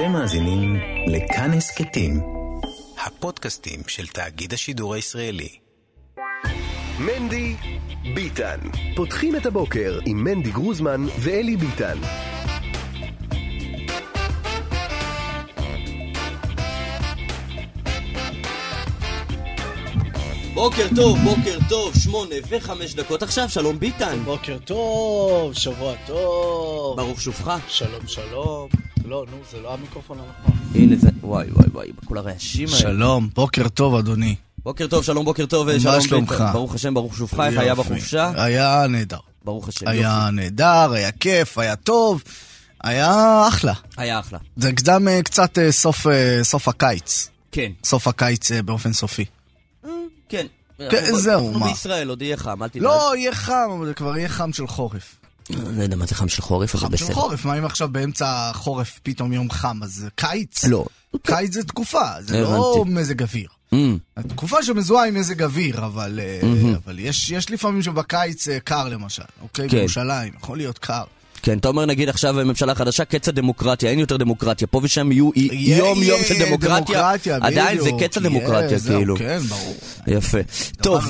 אתם מאזינים לכאן הסכתים, הפודקאסטים של תאגיד השידור הישראלי. מנדי ביטן. פותחים את הבוקר עם מנדי גרוזמן ואלי ביטן. בוקר טוב, בוקר טוב, שמונה וחמש דקות עכשיו, שלום ביטן. בוקר טוב, שבוע טוב. ברוך שובך. שלום, שלום. לא, נו, זה לא המיקרופון הנכון. הנה זה, וואי וואי וואי, כל הרעשים האלה. שלום, בוקר טוב, אדוני. בוקר טוב, שלום, בוקר טוב, מה שלום שלומך? ביטן. ברוך השם, ברוך שובך, איך היה יופי. בחופשה? היה נהדר. ברוך השם, היה נהדר, היה כיף, היה טוב. היה אחלה. יופי. היה אחלה. זה גם אה, קצת אה, סוף, אה, סוף הקיץ. כן, סוף הקיץ באופן סופי. כן. כן, אנחנו- זהו, אנחנו מה? בישראל, עוד יהיה חם, אל תדאג. לא, יהיה חם, אבל זה כבר יהיה חם של חורף. לא יודע מה זה חם של חורף, אבל חם של בסדר. חורף, מה אם עכשיו באמצע החורף פתאום יום חם, אז קיץ? לא. קיץ זה תקופה, זה לא. מזג אוויר. אמ, התקופה שמזוהה עם מזג אוויר, אבל, אה, יש, יש לפעמים שבקיץ אה, קר למשל, אוקיי? כן. בירושלים, יכול להיות קר. כן, אתה אומר נגיד עכשיו ממשלה חדשה, קץ הדמוקרטיה, אין יותר דמוקרטיה, פה ושם יהיו יום יום של דמוקרטיה, עדיין זה קץ הדמוקרטיה, כאילו. כן, ברור. יפה. טוב,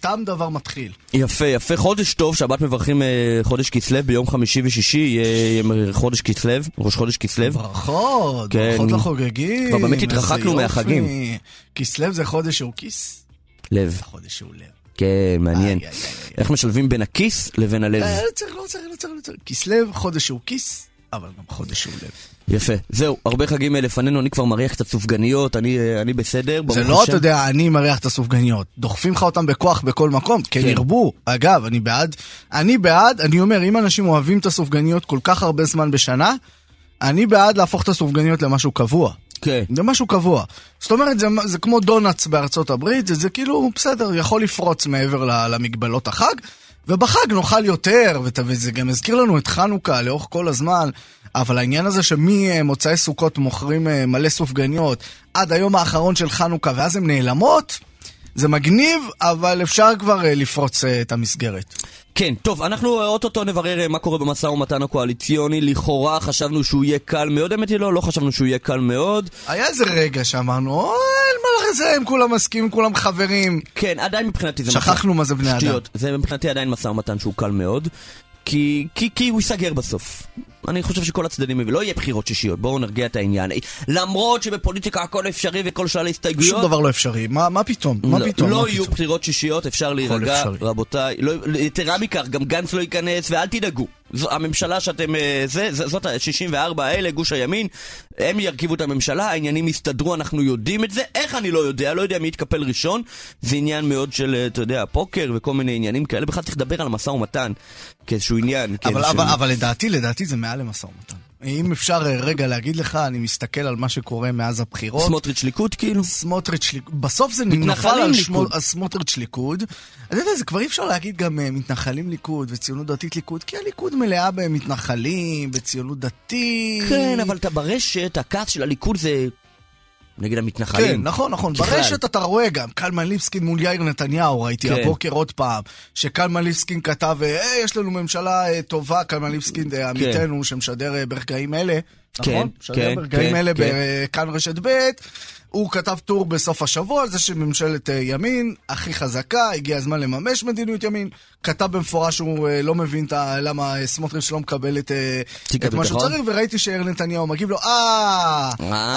תם דבר מתחיל. יפה, יפה. חודש טוב, שבת מברכים אה, חודש כסלו, ביום חמישי ושישי יהיה חודש כסלו, ראש חודש כסלו. ברכות, כן. ברכות לחוגגים. כבר באמת התרחקנו. מהחגים. כסלו זה חודש שהוא כיס, לב. זה חודש שהוא לב. כן, מעניין. איך משלבים בין הכיס לבין הלב. אה, לא צריך, לא צריך, לא צריך, לא צריך. כסלו, חודש שהוא כיס, אבל גם חודש שהוא לב. יפה. זהו, הרבה חגים לפנינו, אני כבר מריח קצת סופגניות, אני אה, אני בסדר, זה לא. אתה יודע, אני מריח את הסופגניות. דוחפים לך אותם בכוח בכל מקום, כן. ירבו. אגב, אני בעד, אני בעד, אני אומר, אם אנשים אוהבים את הסופגניות כל כך הרבה זמן בשנה, אני בעד להפוך את הסופגניות למשהו קבוע. כן. זה משהו קבוע. זאת אומרת, זה, זה כמו דונלדס בארצות הברית, זה, זה כאילו, בסדר, יכול לפרוץ מעבר למגבלות החג, ובחג נאכל יותר, ות- וזה גם הזכיר לנו את חנוכה לאורך כל הזמן, אבל העניין הזה שממוצאי סוכות מוכרים אה, מלא סופגניות עד היום האחרון של חנוכה, ואז הן נעלמות, זה מגניב, אבל אפשר כבר אה, לפרוץ אה, את המסגרת. כן, טוב, אנחנו אה, אוטוטו נברר מה קורה במשא ומתן הקואליציוני. לכאורה חשבנו שהוא יהיה קל מאוד, האמת היא לא, לא חשבנו שהוא יהיה קל מאוד. היה איזה רגע שאמרנו, אוי, מה לזה, הם כולם מסכימים, כולם חברים. כן, עדיין מבחינתי זה שכחנו מה זה בני אדם. שטויות. זה מבחינתי עדיין משא ומתן שהוא קל מאוד. כי, כי, כי הוא ייסגר בסוף. אני חושב שכל הצדדים, לא יהיה בחירות שישיות, בואו נרגיע את העניין. למרות שבפוליטיקה הכל אפשרי וכל שלל הסתייגויות. שום דבר לא אפשרי, מה, מה פתאום? מה לא, פתאום? לא מה יהיו פתאום? בחירות שישיות, אפשר להירגע. רבותיי. לא, יתרה מכך, גם גנץ לא ייכנס, ואל תדאגו. זו, הממשלה שאתם... אה, זה, זה, זאת ה-64 האלה, גוש הימין, הם ירכיבו את הממשלה, העניינים יסתדרו, אנחנו יודעים את זה. איך אני לא יודע? לא יודע מי יתקפל ראשון. זה עניין מאוד של, אה, אתה יודע, פוקר וכל מיני עניינים כאלה. בכלל צריך לדבר על המשא ומתן כאיזשהו עניין. אבל, כאיזשהו- אבל, אבל לדעתי, לדעתי זה מעל למשא ומתן. אם אפשר אה, רגע להגיד לך, אני מסתכל על מה שקורה מאז הבחירות. סמוטריץ' ליכוד כאילו? סמוטריץ' ליכוד, בסוף זה נפל על שמו, ליכוד. על סמוטריץ' ליכוד. אתה יודע, זה כבר אי אפשר להגיד גם אה, מתנחלים ליכוד וציונות דתית ליכוד, כי הליכוד מלאה במתנחלים, בציונות דתית. כן, אבל אתה ברשת, הכעס של הליכוד זה נגד המתנחלים. כן, נכון, נכון. ככלל. ברשת אתה רואה גם, קלמן ליבסקין מול יאיר נתניהו, ראיתי כן. הבוקר עוד פעם, שקלמן ליבסקין כתב, אה, יש לנו ממשלה אה, טובה, קלמן ליבסקין אה, עמיתנו שמשדר אה, ברגעים אלה, כן, נכון? משדר כן, ברגעים כן, אלה כן. בכאן רשת ב', הוא כתב טור בסוף השבוע על זה שממשלת אה, ימין הכי חזקה, הגיע הזמן לממש מדיניות ימין, כתב במפורש שהוא אה, לא מבין למה אה, סמוטריץ' לא מקבל את, את מה שהוא הביטחון? צריך, וראיתי שיאיר נתניהו מגיב לו, אה.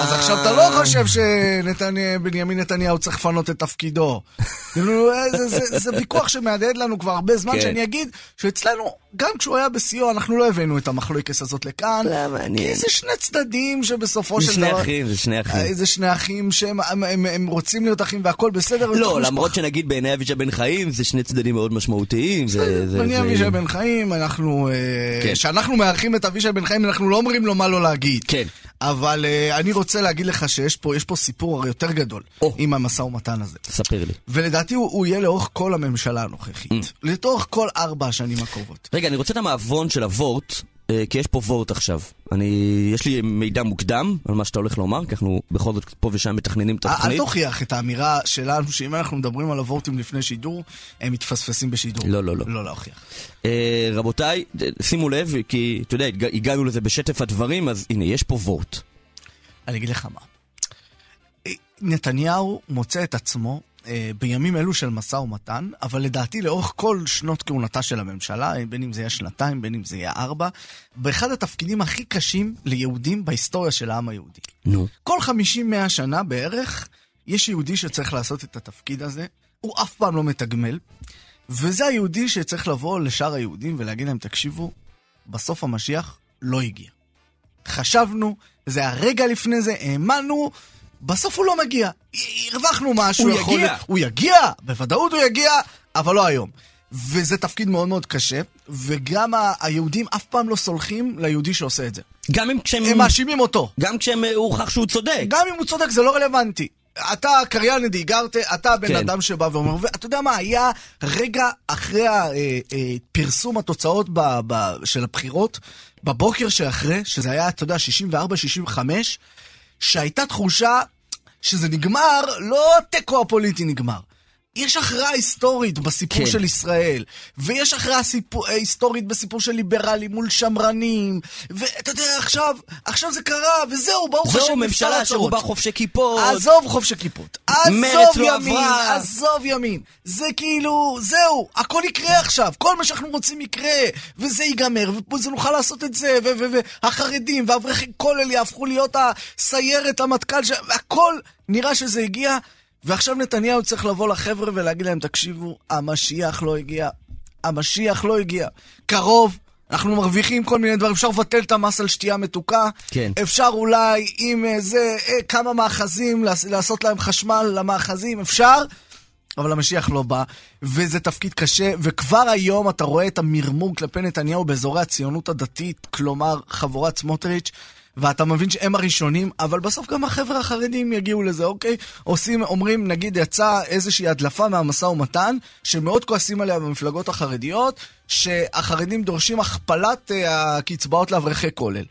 אז עכשיו אתה לא חושב שבנימין נתניהו צריך לפנות את תפקידו. כאילו, זה- זה- זה ויכוח שמהדהד לנו כבר הרבה זמן, כן. שאני אגיד שאצלנו, גם כשהוא היה בשיאו, אנחנו לא הבאנו את המחלוקת הזאת לכאן. לא, מעניין. כי זה שני צדדים שבסופו זה של שני דבר... אחים, זה שני אחים. אה, זה שני אחים שהם הם, הם, הם רוצים להיות אחים והכל בסדר. לא, למרות משפחה. שנגיד בעיני אבישי בן חיים זה שני צדדים מאוד משמעותיים. זה- זה- זה- אבישי בן חיים, אנחנו... אה, כן. כשאנחנו מארחים את אבישי בן חיים, אנחנו לא אומרים לו מה לא להגיד. כן. אבל אה, אני רוצה להגיד לך שיש פה, יש פה סיפור יותר גדול. עם המשא ומתן הזה. ספר לי. ולדעתי הוא, הוא יהיה לאורך כל הממשלה הנוכחית. Mm. לתוך כל ארבע השנים הקרובות. רגע, אני רוצה את המעוון של הוורט, אה, כי יש פה וורט עכשיו. אני, יש לי מידע מוקדם על מה שאתה הולך לומר, כי אנחנו בכל זאת פה ושם מתכננים את אל התוכנית. תוכיח את האמירה שלנו שאם אנחנו מדברים על הוורטים לפני שידור, הם מתפספסים בשידור. לא, לא, לא. לא להוכיח. אה, רבותיי, שימו לב, כי אתה יודע, הגע- הגענו לזה בשטף הדברים, אז הנה, יש פה וורט. אני אגיד לך מה. נתניהו מוצא את עצמו אה, בימים אלו של משא ומתן, אבל לדעתי לאורך כל שנות כהונתה של הממשלה, בין אם זה יהיה שנתיים, בין אם זה יהיה ארבע, באחד התפקידים הכי קשים ליהודים בהיסטוריה של העם היהודי. נו. כל 50-100 שנה בערך, יש יהודי שצריך לעשות את התפקיד הזה, הוא אף פעם לא מתגמל, וזה היהודי שצריך לבוא לשאר היהודים ולהגיד להם, תקשיבו, בסוף המשיח לא הגיע. חשבנו, זה הרגע לפני זה, האמנו, בסוף הוא לא מגיע. הרווחנו משהו. הוא יכול יגיע. הוא יגיע, בוודאות הוא יגיע, אבל לא היום. וזה תפקיד מאוד מאוד קשה, וגם ה- היהודים אף פעם לא סולחים ליהודי שעושה את זה. גם אם כשהם... הם מאשימים אותו. גם כשהם אה, הוכח שהוא צודק. גם אם הוא צודק, זה לא רלוונטי. אתה קריין דיגרטה, אתה הבן כן. אדם שבא ואומר, ואתה יודע מה, היה רגע אחרי אה, אה, פרסום התוצאות ב, ב, של הבחירות, בבוקר שאחרי, שזה היה, אתה יודע, 64-65, שהייתה תחושה שזה נגמר, לא התיקו הפוליטי נגמר. יש הכרעה היסטורית בסיפור כן. של ישראל, ויש הכרעה סיפור, אה, היסטורית בסיפור של ליברלים מול שמרנים, ואתה יודע, עכשיו, עכשיו זה קרה, וזהו, ברוך השם, נפתר ממשלה. שרובה חובשי כיפות. עזוב חופשי כיפות. מרצ עזוב לא ימין, עברה. עזוב ימין. זה כאילו, זהו, הכל יקרה עכשיו. כל מה שאנחנו רוצים יקרה, וזה ייגמר, וזה נוכל לעשות את זה, והחרדים ואברכי כולל יהפכו להיות הסיירת, המטכ"ל, הכל נראה שזה הגיע, ועכשיו נתניהו צריך לבוא לחבר'ה ולהגיד להם, תקשיבו, המשיח לא הגיע. המשיח לא הגיע. קרוב. אנחנו מרוויחים כל מיני דברים, אפשר לבטל את המס על שתייה מתוקה, כן. אפשר אולי עם אה, זה, אה, כמה מאחזים, לעש- לעשות להם חשמל למאחזים, אפשר, אבל המשיח לא בא, וזה תפקיד קשה, וכבר היום אתה רואה את המרמור כלפי נתניהו באזורי הציונות הדתית, כלומר חבורת סמוטריץ', ואתה מבין שהם הראשונים, אבל בסוף גם החבר'ה החרדים יגיעו לזה, אוקיי? עושים, אומרים, נגיד יצאה איזושהי הדלפה מהמשא ומתן, שמאוד כועסים עליה במפלגות החרדיות, שהחרדים דורשים הכפלת אה, הקצבאות לאברכי כולל.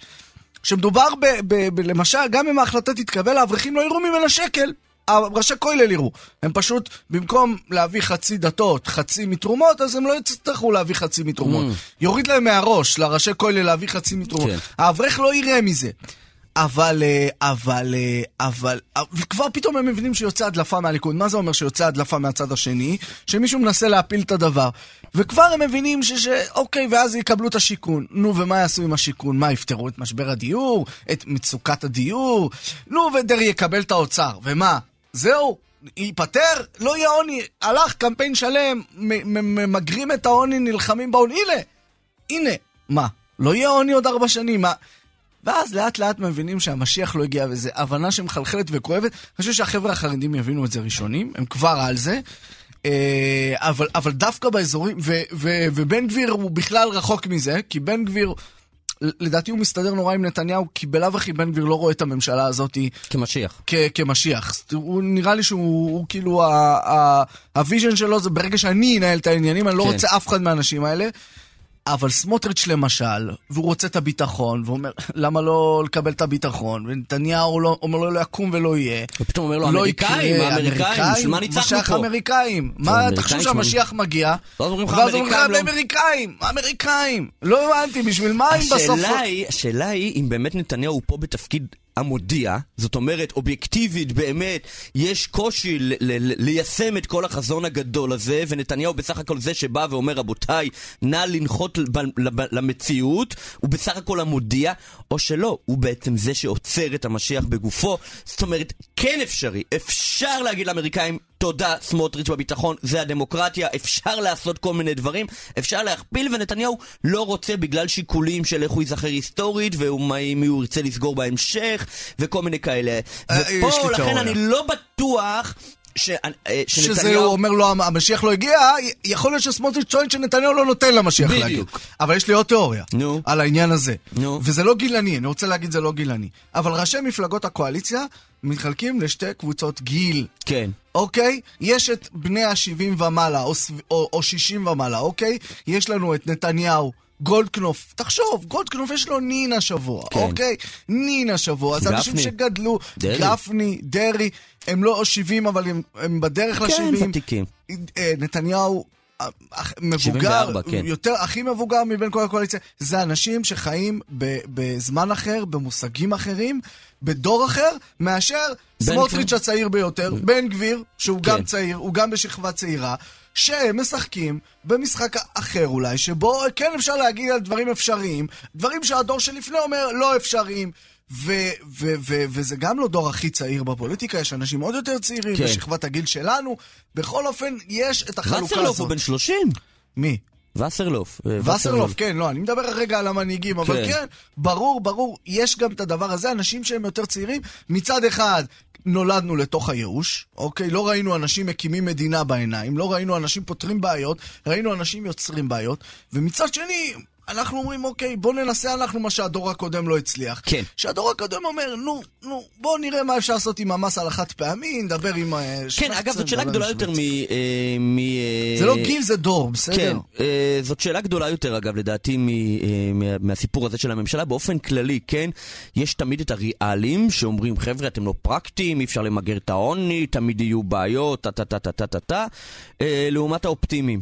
כשמדובר ב, ב, ב... למשל, גם אם ההחלטה תתקבל, האברכים לא יראו ממנה שקל. ראשי כולל יראו. הם פשוט, במקום להביא חצי דתות, חצי מתרומות, אז הם לא יצטרכו להביא חצי מתרומות. יוריד להם מהראש לראשי כולל להביא חצי מתרומות. כן. האברך לא יראה מזה. אבל, אה, אבל, אה, אבל, אה, וכבר פתאום הם מבינים שיוצא הדלפה מהליכוד. מה זה אומר שיוצא הדלפה מהצד השני? שמישהו מנסה להפיל את הדבר. וכבר הם מבינים ש... ש... אוקיי, ואז יקבלו את השיכון. נו, ומה יעשו עם השיכון? מה, יפתרו את משבר הדיור? את מצוקת הדיור? נו, ודרעי יקבל את האוצר. ומה? זהו? ייפטר? לא יהיה עוני. הלך קמפיין שלם, ממגרים את העוני, נלחמים בעוני. הנה! הנה! מה? לא יהיה עוני עוד ארבע שנים, מה? ואז לאט לאט מבינים שהמשיח לא הגיע, וזו הבנה שמחלחלת וכואבת. אני חושב שהחבר'ה החרדים יבינו את זה ראשונים, הם כבר על זה. אה, אבל, אבל דווקא באזורים, ובן גביר הוא בכלל רחוק מזה, כי בן גביר, לדעתי הוא מסתדר נורא עם נתניהו, כי בלאו הכי בן גביר לא רואה את הממשלה הזאת כמשיח. כ- כמשיח. הוא נראה לי שהוא הוא כאילו, ה vision שלו זה ברגע שאני אנהל את העניינים, אני לא כן. רוצה אף אחד מהאנשים האלה. אבל סמוטריץ' למשל, והוא רוצה את הביטחון, והוא אומר, למה לא לקבל את הביטחון? ונתניהו לא, אומר לו, לא יקום ולא יהיה. ופתאום אומר לו, לא אמריקאים, יקרה, האמריקאים, בשביל מה ניצחנו משיח פה? אמריקאים. מה, תחשוב שהמשיח מגיע, ואז אומרים לך, האמריקאים לא- אמריקאים, אמריקאים. לא הבנתי, בשביל מה אם בסוף... השאלה היא, השאלה היא אם באמת נתניהו הוא פה בתפקיד המודיע, זאת אומרת, אובייקטיבית באמת, יש קושי ל- ל- ליישם את כל החזון הגדול הזה, ונתניהו בסך הכל זה שבא ואומר, רבותיי, נא לנחות למציאות, הוא בסך הכל המודיע, או שלא, הוא בעצם זה שעוצר את המשיח בגופו. זאת אומרת, כן אפשרי, אפשר להגיד לאמריקאים, תודה, סמוטריץ' בביטחון, זה הדמוקרטיה, אפשר לעשות כל מיני דברים, אפשר להכפיל, ונתניהו לא רוצה בגלל שיקולים של איך הוא ייזכר היסטורית, ואם הוא ירצה לסגור בהמשך, וכל מיני כאלה. אה, ופה, לכן. אני לא בטוח ש- אה, שזה הוא שנתניהו... אומר לו, המשיח לא הגיע, יכול להיות שסמוטריץ' טוען שנתניהו לא נותן למשיח בדיוק. להגיע. אבל יש לי עוד תיאוריה. נו. על העניין הזה. נו. וזה לא גילני, אני רוצה להגיד זה לא גילני. אבל ראשי מפלגות הקואליציה מתחלקים לשתי קבוצות גיל. כן. אוקיי? יש את בני ה-70 ומעלה, או, או, או 60 ומעלה, אוקיי? יש לנו את נתניהו. גולדקנופ, תחשוב, גולדקנופ יש לו נין השבוע, כן. אוקיי? נין השבוע, אז אנשים. שגדלו, דרעי. גפני, דרעי, הם לא 70 אבל הם, הם בדרך כן, ל-70. ותיקים. אה, נתניהו, אח- מבוגר, 74, כן. יותר, הכי מבוגר מבין כל הקואליציה, זה אנשים שחיים ב, בזמן אחר, במושגים אחרים, בדור אחר, מאשר סמוטריץ'. הצעיר ביותר, בן גביר, שהוא כן. גם צעיר, הוא גם בשכבה צעירה. שהם משחקים במשחק אחר אולי, שבו כן אפשר להגיד על דברים אפשריים, דברים שהדור שלפני אומר לא אפשריים. ו- ו- ו- וזה גם לא דור הכי צעיר בפוליטיקה, יש אנשים עוד יותר צעירים, כן. בשכבת הגיל שלנו. בכל אופן, יש את החלוקה וסרלוף הזאת. הוא בן 30. מי? וסרלוף. אה, וסרלוף, כן, לא, אני מדבר רגע על המנהיגים, אבל כן. כן, ברור, ברור, יש גם את הדבר הזה, אנשים שהם יותר צעירים, מצד אחד... נולדנו לתוך הייאוש, אוקיי? לא ראינו אנשים מקימים מדינה בעיניים, לא ראינו אנשים פותרים בעיות, ראינו אנשים יוצרים בעיות, ומצד שני, אנחנו אומרים, אוקיי, בוא ננסה אנחנו מה שהדור הקודם לא הצליח. כן. שהדור הקודם אומר, נו, נו, בוא נראה מה אפשר לעשות עם המס על החד פעמי, נדבר עם... אה, כן, אגב, זאת שאלה גדולה יותר מ... אה, מ... אה, זה לא גיל, זה דור, בסדר? כן, זאת שאלה גדולה יותר אגב לדעתי מהסיפור הזה של הממשלה. באופן כללי, כן, יש תמיד את הריאלים שאומרים חבר'ה אתם לא פרקטיים, אי אפשר למגר את העוני, תמיד יהיו בעיות, טה טה טה טה טה טה לעומת האופטימיים.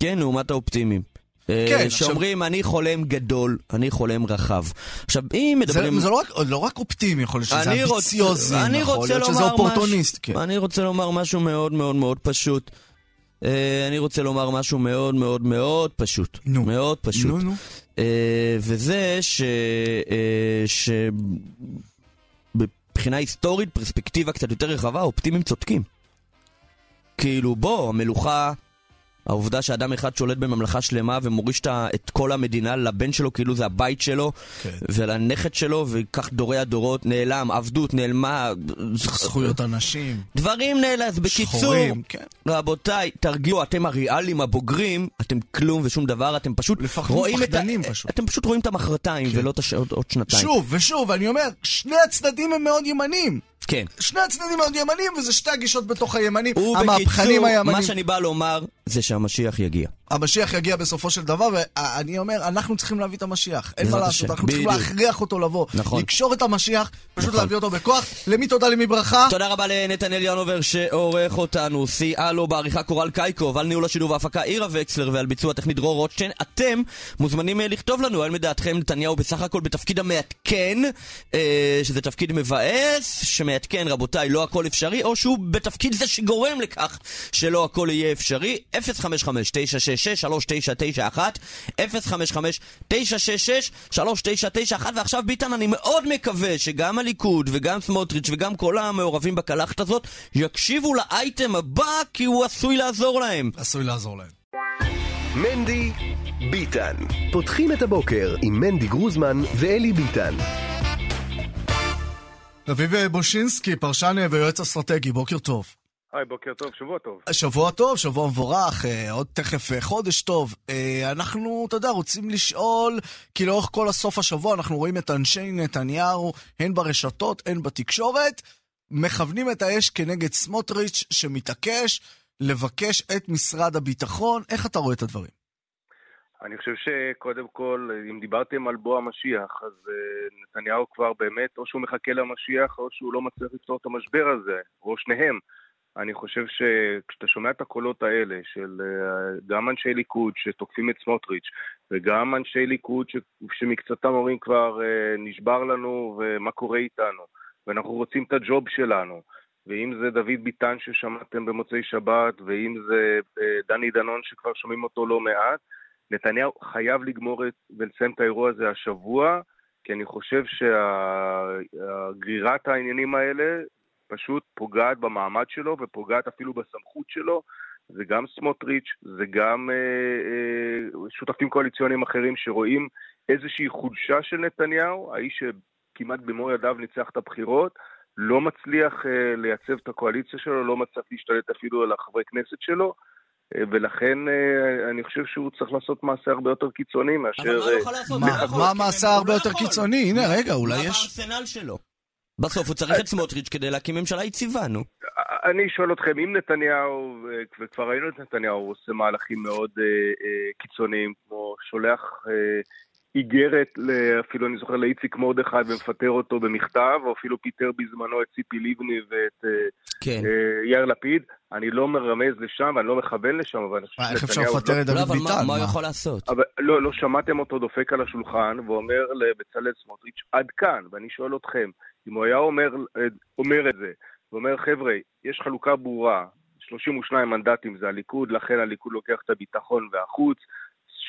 כן, לעומת האופטימיים. אה, כן, עכשיו- שאומרים אני חולם גדול, אני חולם רחב. עכשיו, אם מדברים... זה, זה לא, רק, לא רק אופטימי, יכול להיות שזה אמביציוזי, אני יכול רוצה להיות שזה אופורטוניסט. משהו- כן. אני רוצה לומר משהו מאוד מאוד מאוד פשוט. אה, אני רוצה לומר משהו מאוד מאוד מאוד פשוט. נו. מאוד פשוט. נו, נו. אה, וזה ש... אה, ש... מבחינה היסטורית, פרספקטיבה קצת יותר רחבה, האופטימים צודקים. כאילו, בוא, המלוכה, העובדה שאדם אחד שולט בממלכה שלמה ומוריש את כל המדינה לבן שלו, כאילו זה הבית שלו, כן. ולנכד שלו, וכך דורי הדורות, נעלם, עבדות, נעלמה, זכויות הנשים, דברים נעלם, בקיצור, שחורים, כן. רבותיי, תרגיעו, אתם הריאלים הבוגרים, אתם כלום ושום דבר, אתם פשוט רואים את ה... פשוט. אתם פשוט רואים את המחרתיים, ולא את הש... עוד, עוד שנתיים. שוב ושוב, אני אומר, שני הצדדים הם מאוד ימנים. כן. שני הצדדים מאוד ימנים, וזה שתי הגישות בתוך הימנים. ובקיצור, המהפכנים הימנים. מה שאני בא לומר, זה שהמשיח יגיע. המשיח יגיע בסופו של דבר, ואני אומר, אנחנו צריכים להביא את המשיח. אין מה לעשות, השם, אנחנו צריכים. להכריח אותו לבוא. נכון. לקשור את המשיח, פשוט נכון. להביא אותו בכוח. למי תודה, למי ברכה? תודה רבה לנתנאל ינובר שעורך אותנו, סייעה לו בעריכה קורל קייקוב, על ניהול השידור וההפקה עירה וקסלר ועל ביצוע טכנית דרור רוטשטיין. אתם מוזמנים אה, לכתוב לנו, האם לדעתכם נתניהו בסך הכל בתפקיד המעדכן, אה, שזה תפקיד מבאס, שמעדכן רבותיי לא הכל אפשרי, או שהוא בתפקיד זה שגורם לכך שלא הכל יהיה אפשרי. 055-966-3991 055-966-3991 ועכשיו ביטן אני מאוד מקווה שגם הליכוד וגם סמוטריץ' וגם כל המעורבים בקלחת הזאת יקשיבו לאייטם הבא כי הוא עשוי לעזור להם. עשוי לעזור להם. מנדי ביטן. פותחים את הבוקר עם מנדי גרוזמן ואלי ביטן. אביב בושינסקי, פרשן ויועץ אסטרטגי, בוקר טוב. היי, בוקר טוב, שבוע טוב. שבוע טוב, שבוע מבורך, אה, עוד תכף אה, חודש טוב. אה, אנחנו, אתה יודע, רוצים לשאול, כי לאורך כל הסוף השבוע אנחנו רואים את אנשי נתניהו, הן ברשתות, הן בתקשורת, מכוונים את האש כנגד סמוטריץ' שמתעקש לבקש את משרד הביטחון. איך אתה רואה את הדברים? אני חושב שקודם כל, אם דיברתם על בוא המשיח, אז uh, נתניהו כבר באמת, או שהוא מחכה למשיח, או שהוא לא מצליח לפתור את המשבר הזה, או שניהם. אני חושב שכשאתה שומע את הקולות האלה של uh, גם אנשי ליכוד שתוקפים את סמוטריץ', וגם אנשי ליכוד ש, שמקצתם אומרים כבר uh, נשבר לנו ומה קורה איתנו, ואנחנו רוצים את הג'וב שלנו. ואם זה דוד ביטן ששמעתם במוצאי שבת, ואם זה uh, דני דנון שכבר שומעים אותו לא מעט, נתניהו חייב לגמור את, ולסיים את האירוע הזה השבוע, כי אני חושב שהגרירת העניינים האלה פשוט פוגעת במעמד שלו ופוגעת אפילו בסמכות שלו. זה גם סמוטריץ', זה גם אה, אה, שותפים קואליציוניים אחרים שרואים איזושהי חולשה של נתניהו, האיש שכמעט במו ידיו ניצח את הבחירות, לא מצליח אה, לייצב את הקואליציה שלו, לא מצליח להשתלט אפילו על החברי כנסת שלו. ולכן אני חושב שהוא צריך לעשות מעשה הרבה יותר קיצוני מאשר... אבל מה הוא יכול לעשות? מה- מה המעשה הרבה לא יותר. קיצוני? הנה, רגע, אולי מה יש... בארסנל שלו? בסוף הוא צריך את סמוטריץ' כדי להקים ממשלה יציבה, נו. אני שואל אתכם, אם נתניהו, וכבר ראינו את נתניהו, הוא עושה מהלכים מאוד אה, אה, קיצוניים, כמו שולח אה, איגרת, אפילו אני זוכר לאיציק מרדכי ומפטר אותו במכתב, או אפילו פיטר בזמנו את ציפי לבני ואת כן. אה, יאיר לפיד. אני לא מרמז לשם ואני לא מכוון לשם, אבל אני חושב מה, איך אפשר שנתניהו לפטר את דוד לא, אבל מה- ביטן? מה הוא? יכול לעשות? אבל לא, לא שמעתם אותו דופק על השולחן ואומר לבצלאל סמוטריץ', עד כאן, ואני שואל אתכם, אם הוא היה אומר, אה, אומר את זה, ואומר, חבר'ה, יש חלוקה ברורה, 32 מנדטים זה הליכוד, לכן הליכוד לוקח את הביטחון והחוץ,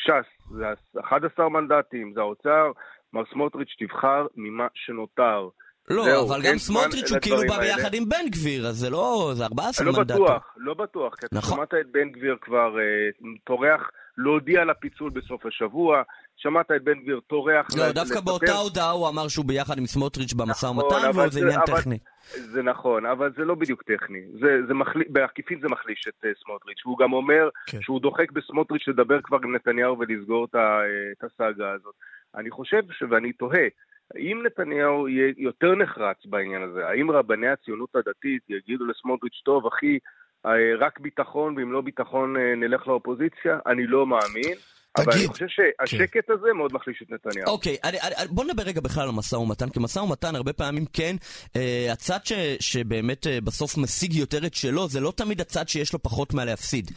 ש"ס זה 11 מנדטים, זה האוצר, מר סמוטריץ' תבחר ממה שנותר. לא, זהו, אבל אין גם סמוטריץ' הוא כאילו בא. ביחד עם בן גביר, אז זה לא, זה 14 לא מנדטים. בטוח, לא בטוח, כי אתה נכון. שמעת את בן גביר כבר אה, טורח להודיע על הפיצול בסוף השבוע, שמעת את בן גביר טורח... לא, דווקא לספר- באותה הודעה הוא אמר שהוא ביחד עם סמוטריץ' במשא נכון, ומתן, אבל וזה זה- עניין אבל- טכני. זה נכון, אבל זה לא בדיוק טכני. זה, זה מחלי, בעקיפין זה מחליש את uh, סמוטריץ'. והוא גם אומר כן. שהוא דוחק בסמוטריץ' לדבר כבר עם נתניהו ולסגור את, ה, אה, את הסאגה הזאת. אני חושב, ש... ואני תוהה, האם נתניהו יהיה יותר נחרץ בעניין הזה? האם רבני הציונות הדתית יגידו לסמוטריץ', טוב, אחי, אה, רק ביטחון, ואם לא ביטחון נלך לאופוזיציה? אני לא מאמין. אבל תגיד. אני חושב שהשקט הזה מאוד מחליש את נתניהו. אוקיי, אני, אני, בוא נדבר רגע בכלל על המשא ומתן, כי משא ומתן הרבה פעמים כן, אה, הצד ש, שבאמת אה, בסוף משיג יותר את שלו, זה לא תמיד הצד שיש לו פחות מה להפסיד.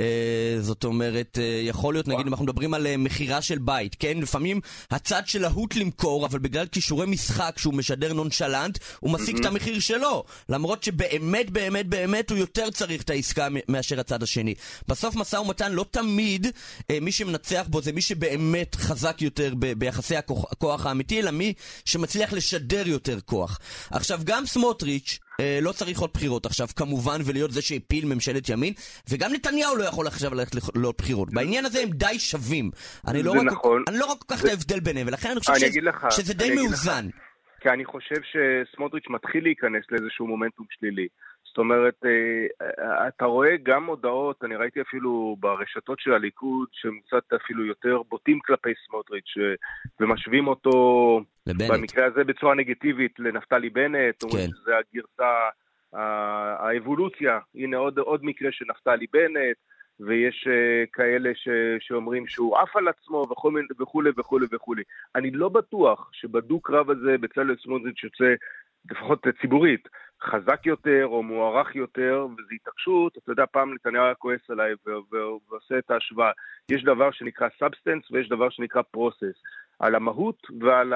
אה, זאת אומרת, אה, יכול להיות, נגיד, אם אנחנו מדברים על אה, מכירה של בית, כן? לפעמים הצד של להוט למכור, אבל בגלל כישורי משחק שהוא משדר נונשלנט, הוא משיג את המחיר שלו. למרות שבאמת, באמת, באמת הוא יותר צריך את העסקה מאשר הצד השני. בסוף משא ומתן לא תמיד אה, מי שמנצח בו זה מי שבאמת חזק יותר ב- ביחסי הכוח, הכוח האמיתי, אלא מי שמצליח לשדר יותר כוח. עכשיו, גם סמוטריץ' אה, לא צריך עוד בחירות עכשיו, כמובן, ולהיות זה שהפיל ממשלת ימין, וגם נתניהו לא יכול עכשיו ללכת לעוד בחירות. בעניין הזה הם די שווים. אני לא רואה נכון. אני לא כל כך את ההבדל ביניהם, ולכן אני חושב אני שזה- לך, שזה די אגיד לך. מאוזן. כי אני חושב שסמוטריץ' מתחיל להיכנס לאיזשהו מומנטום שלילי. זאת אומרת, אה, אתה רואה גם הודעות, אני ראיתי אפילו ברשתות של הליכוד, שהם קצת אפילו יותר בוטים כלפי סמוטריץ', אה, ומשווים אותו, לבנט. במקרה הזה בצורה נגטיבית, לנפתלי בנט, אומרים כן. שזה הגרסה, האבולוציה, הנה עוד, עוד מקרה של נפתלי בנט, ויש uh, כאלה ש, שאומרים שהוא עף על עצמו וכולי וכולי וכולי. אני לא בטוח שבדו-קרב הזה בצלאל סמוטריץ' יוצא, לפחות ציבורית, חזק יותר או מוערך יותר, וזו התעקשות, אתה יודע, פעם נתניהו היה כועס עליי ועושה את ההשוואה. יש דבר שנקרא substance ויש דבר שנקרא process, על המהות ועל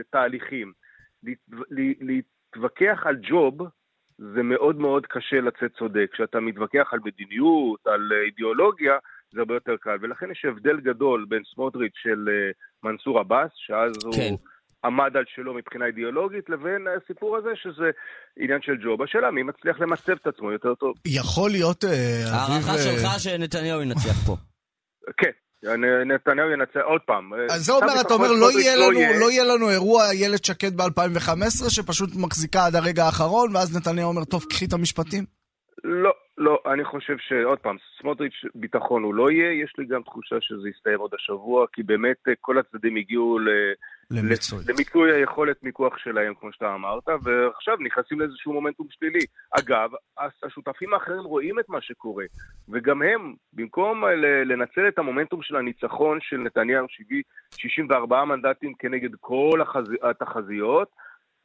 התהליכים. להת- להתווכח על ג'וב, זה מאוד מאוד קשה לצאת צודק. כשאתה מתווכח על מדיניות, על אידיאולוגיה, זה הרבה יותר קל. ולכן יש הבדל גדול בין סמוטריץ' של אה, מנסור עבאס, שאז כן. הוא עמד על שלו מבחינה אידיאולוגית, לבין הסיפור הזה שזה עניין של ג'וב. השאלה מי מצליח למצב את עצמו יותר טוב. יכול להיות, אה, אביב... הערכה אה, שלך שנתניהו ינצח פה. כן, נתניהו ינצח עוד פעם. אז זה אומר, אתה אומר, לא יהיה לנו, לא יהיה לנו אירוע איילת שקד ב-2015, שפשוט מחזיקה עד הרגע האחרון, ואז נתניהו אומר, טוב, קחי את המשפטים? לא, לא, אני חושב שעוד פעם, סמוטריץ' ביטחון הוא לא יהיה, יש לי גם תחושה שזה יסתיים עוד השבוע, כי באמת אה, כל הצדדים הגיעו ל... למיצוי. למיצוי היכולת מיקוח שלהם, כמו שאתה אמרת, ועכשיו נכנסים לאיזשהו מומנטום שלילי. אגב, השותפים האחרים רואים את מה שקורה, וגם הם, במקום ל- לנצל את המומנטום של הניצחון של נתניהו, 70 64 מנדטים כנגד כל. התחזיות,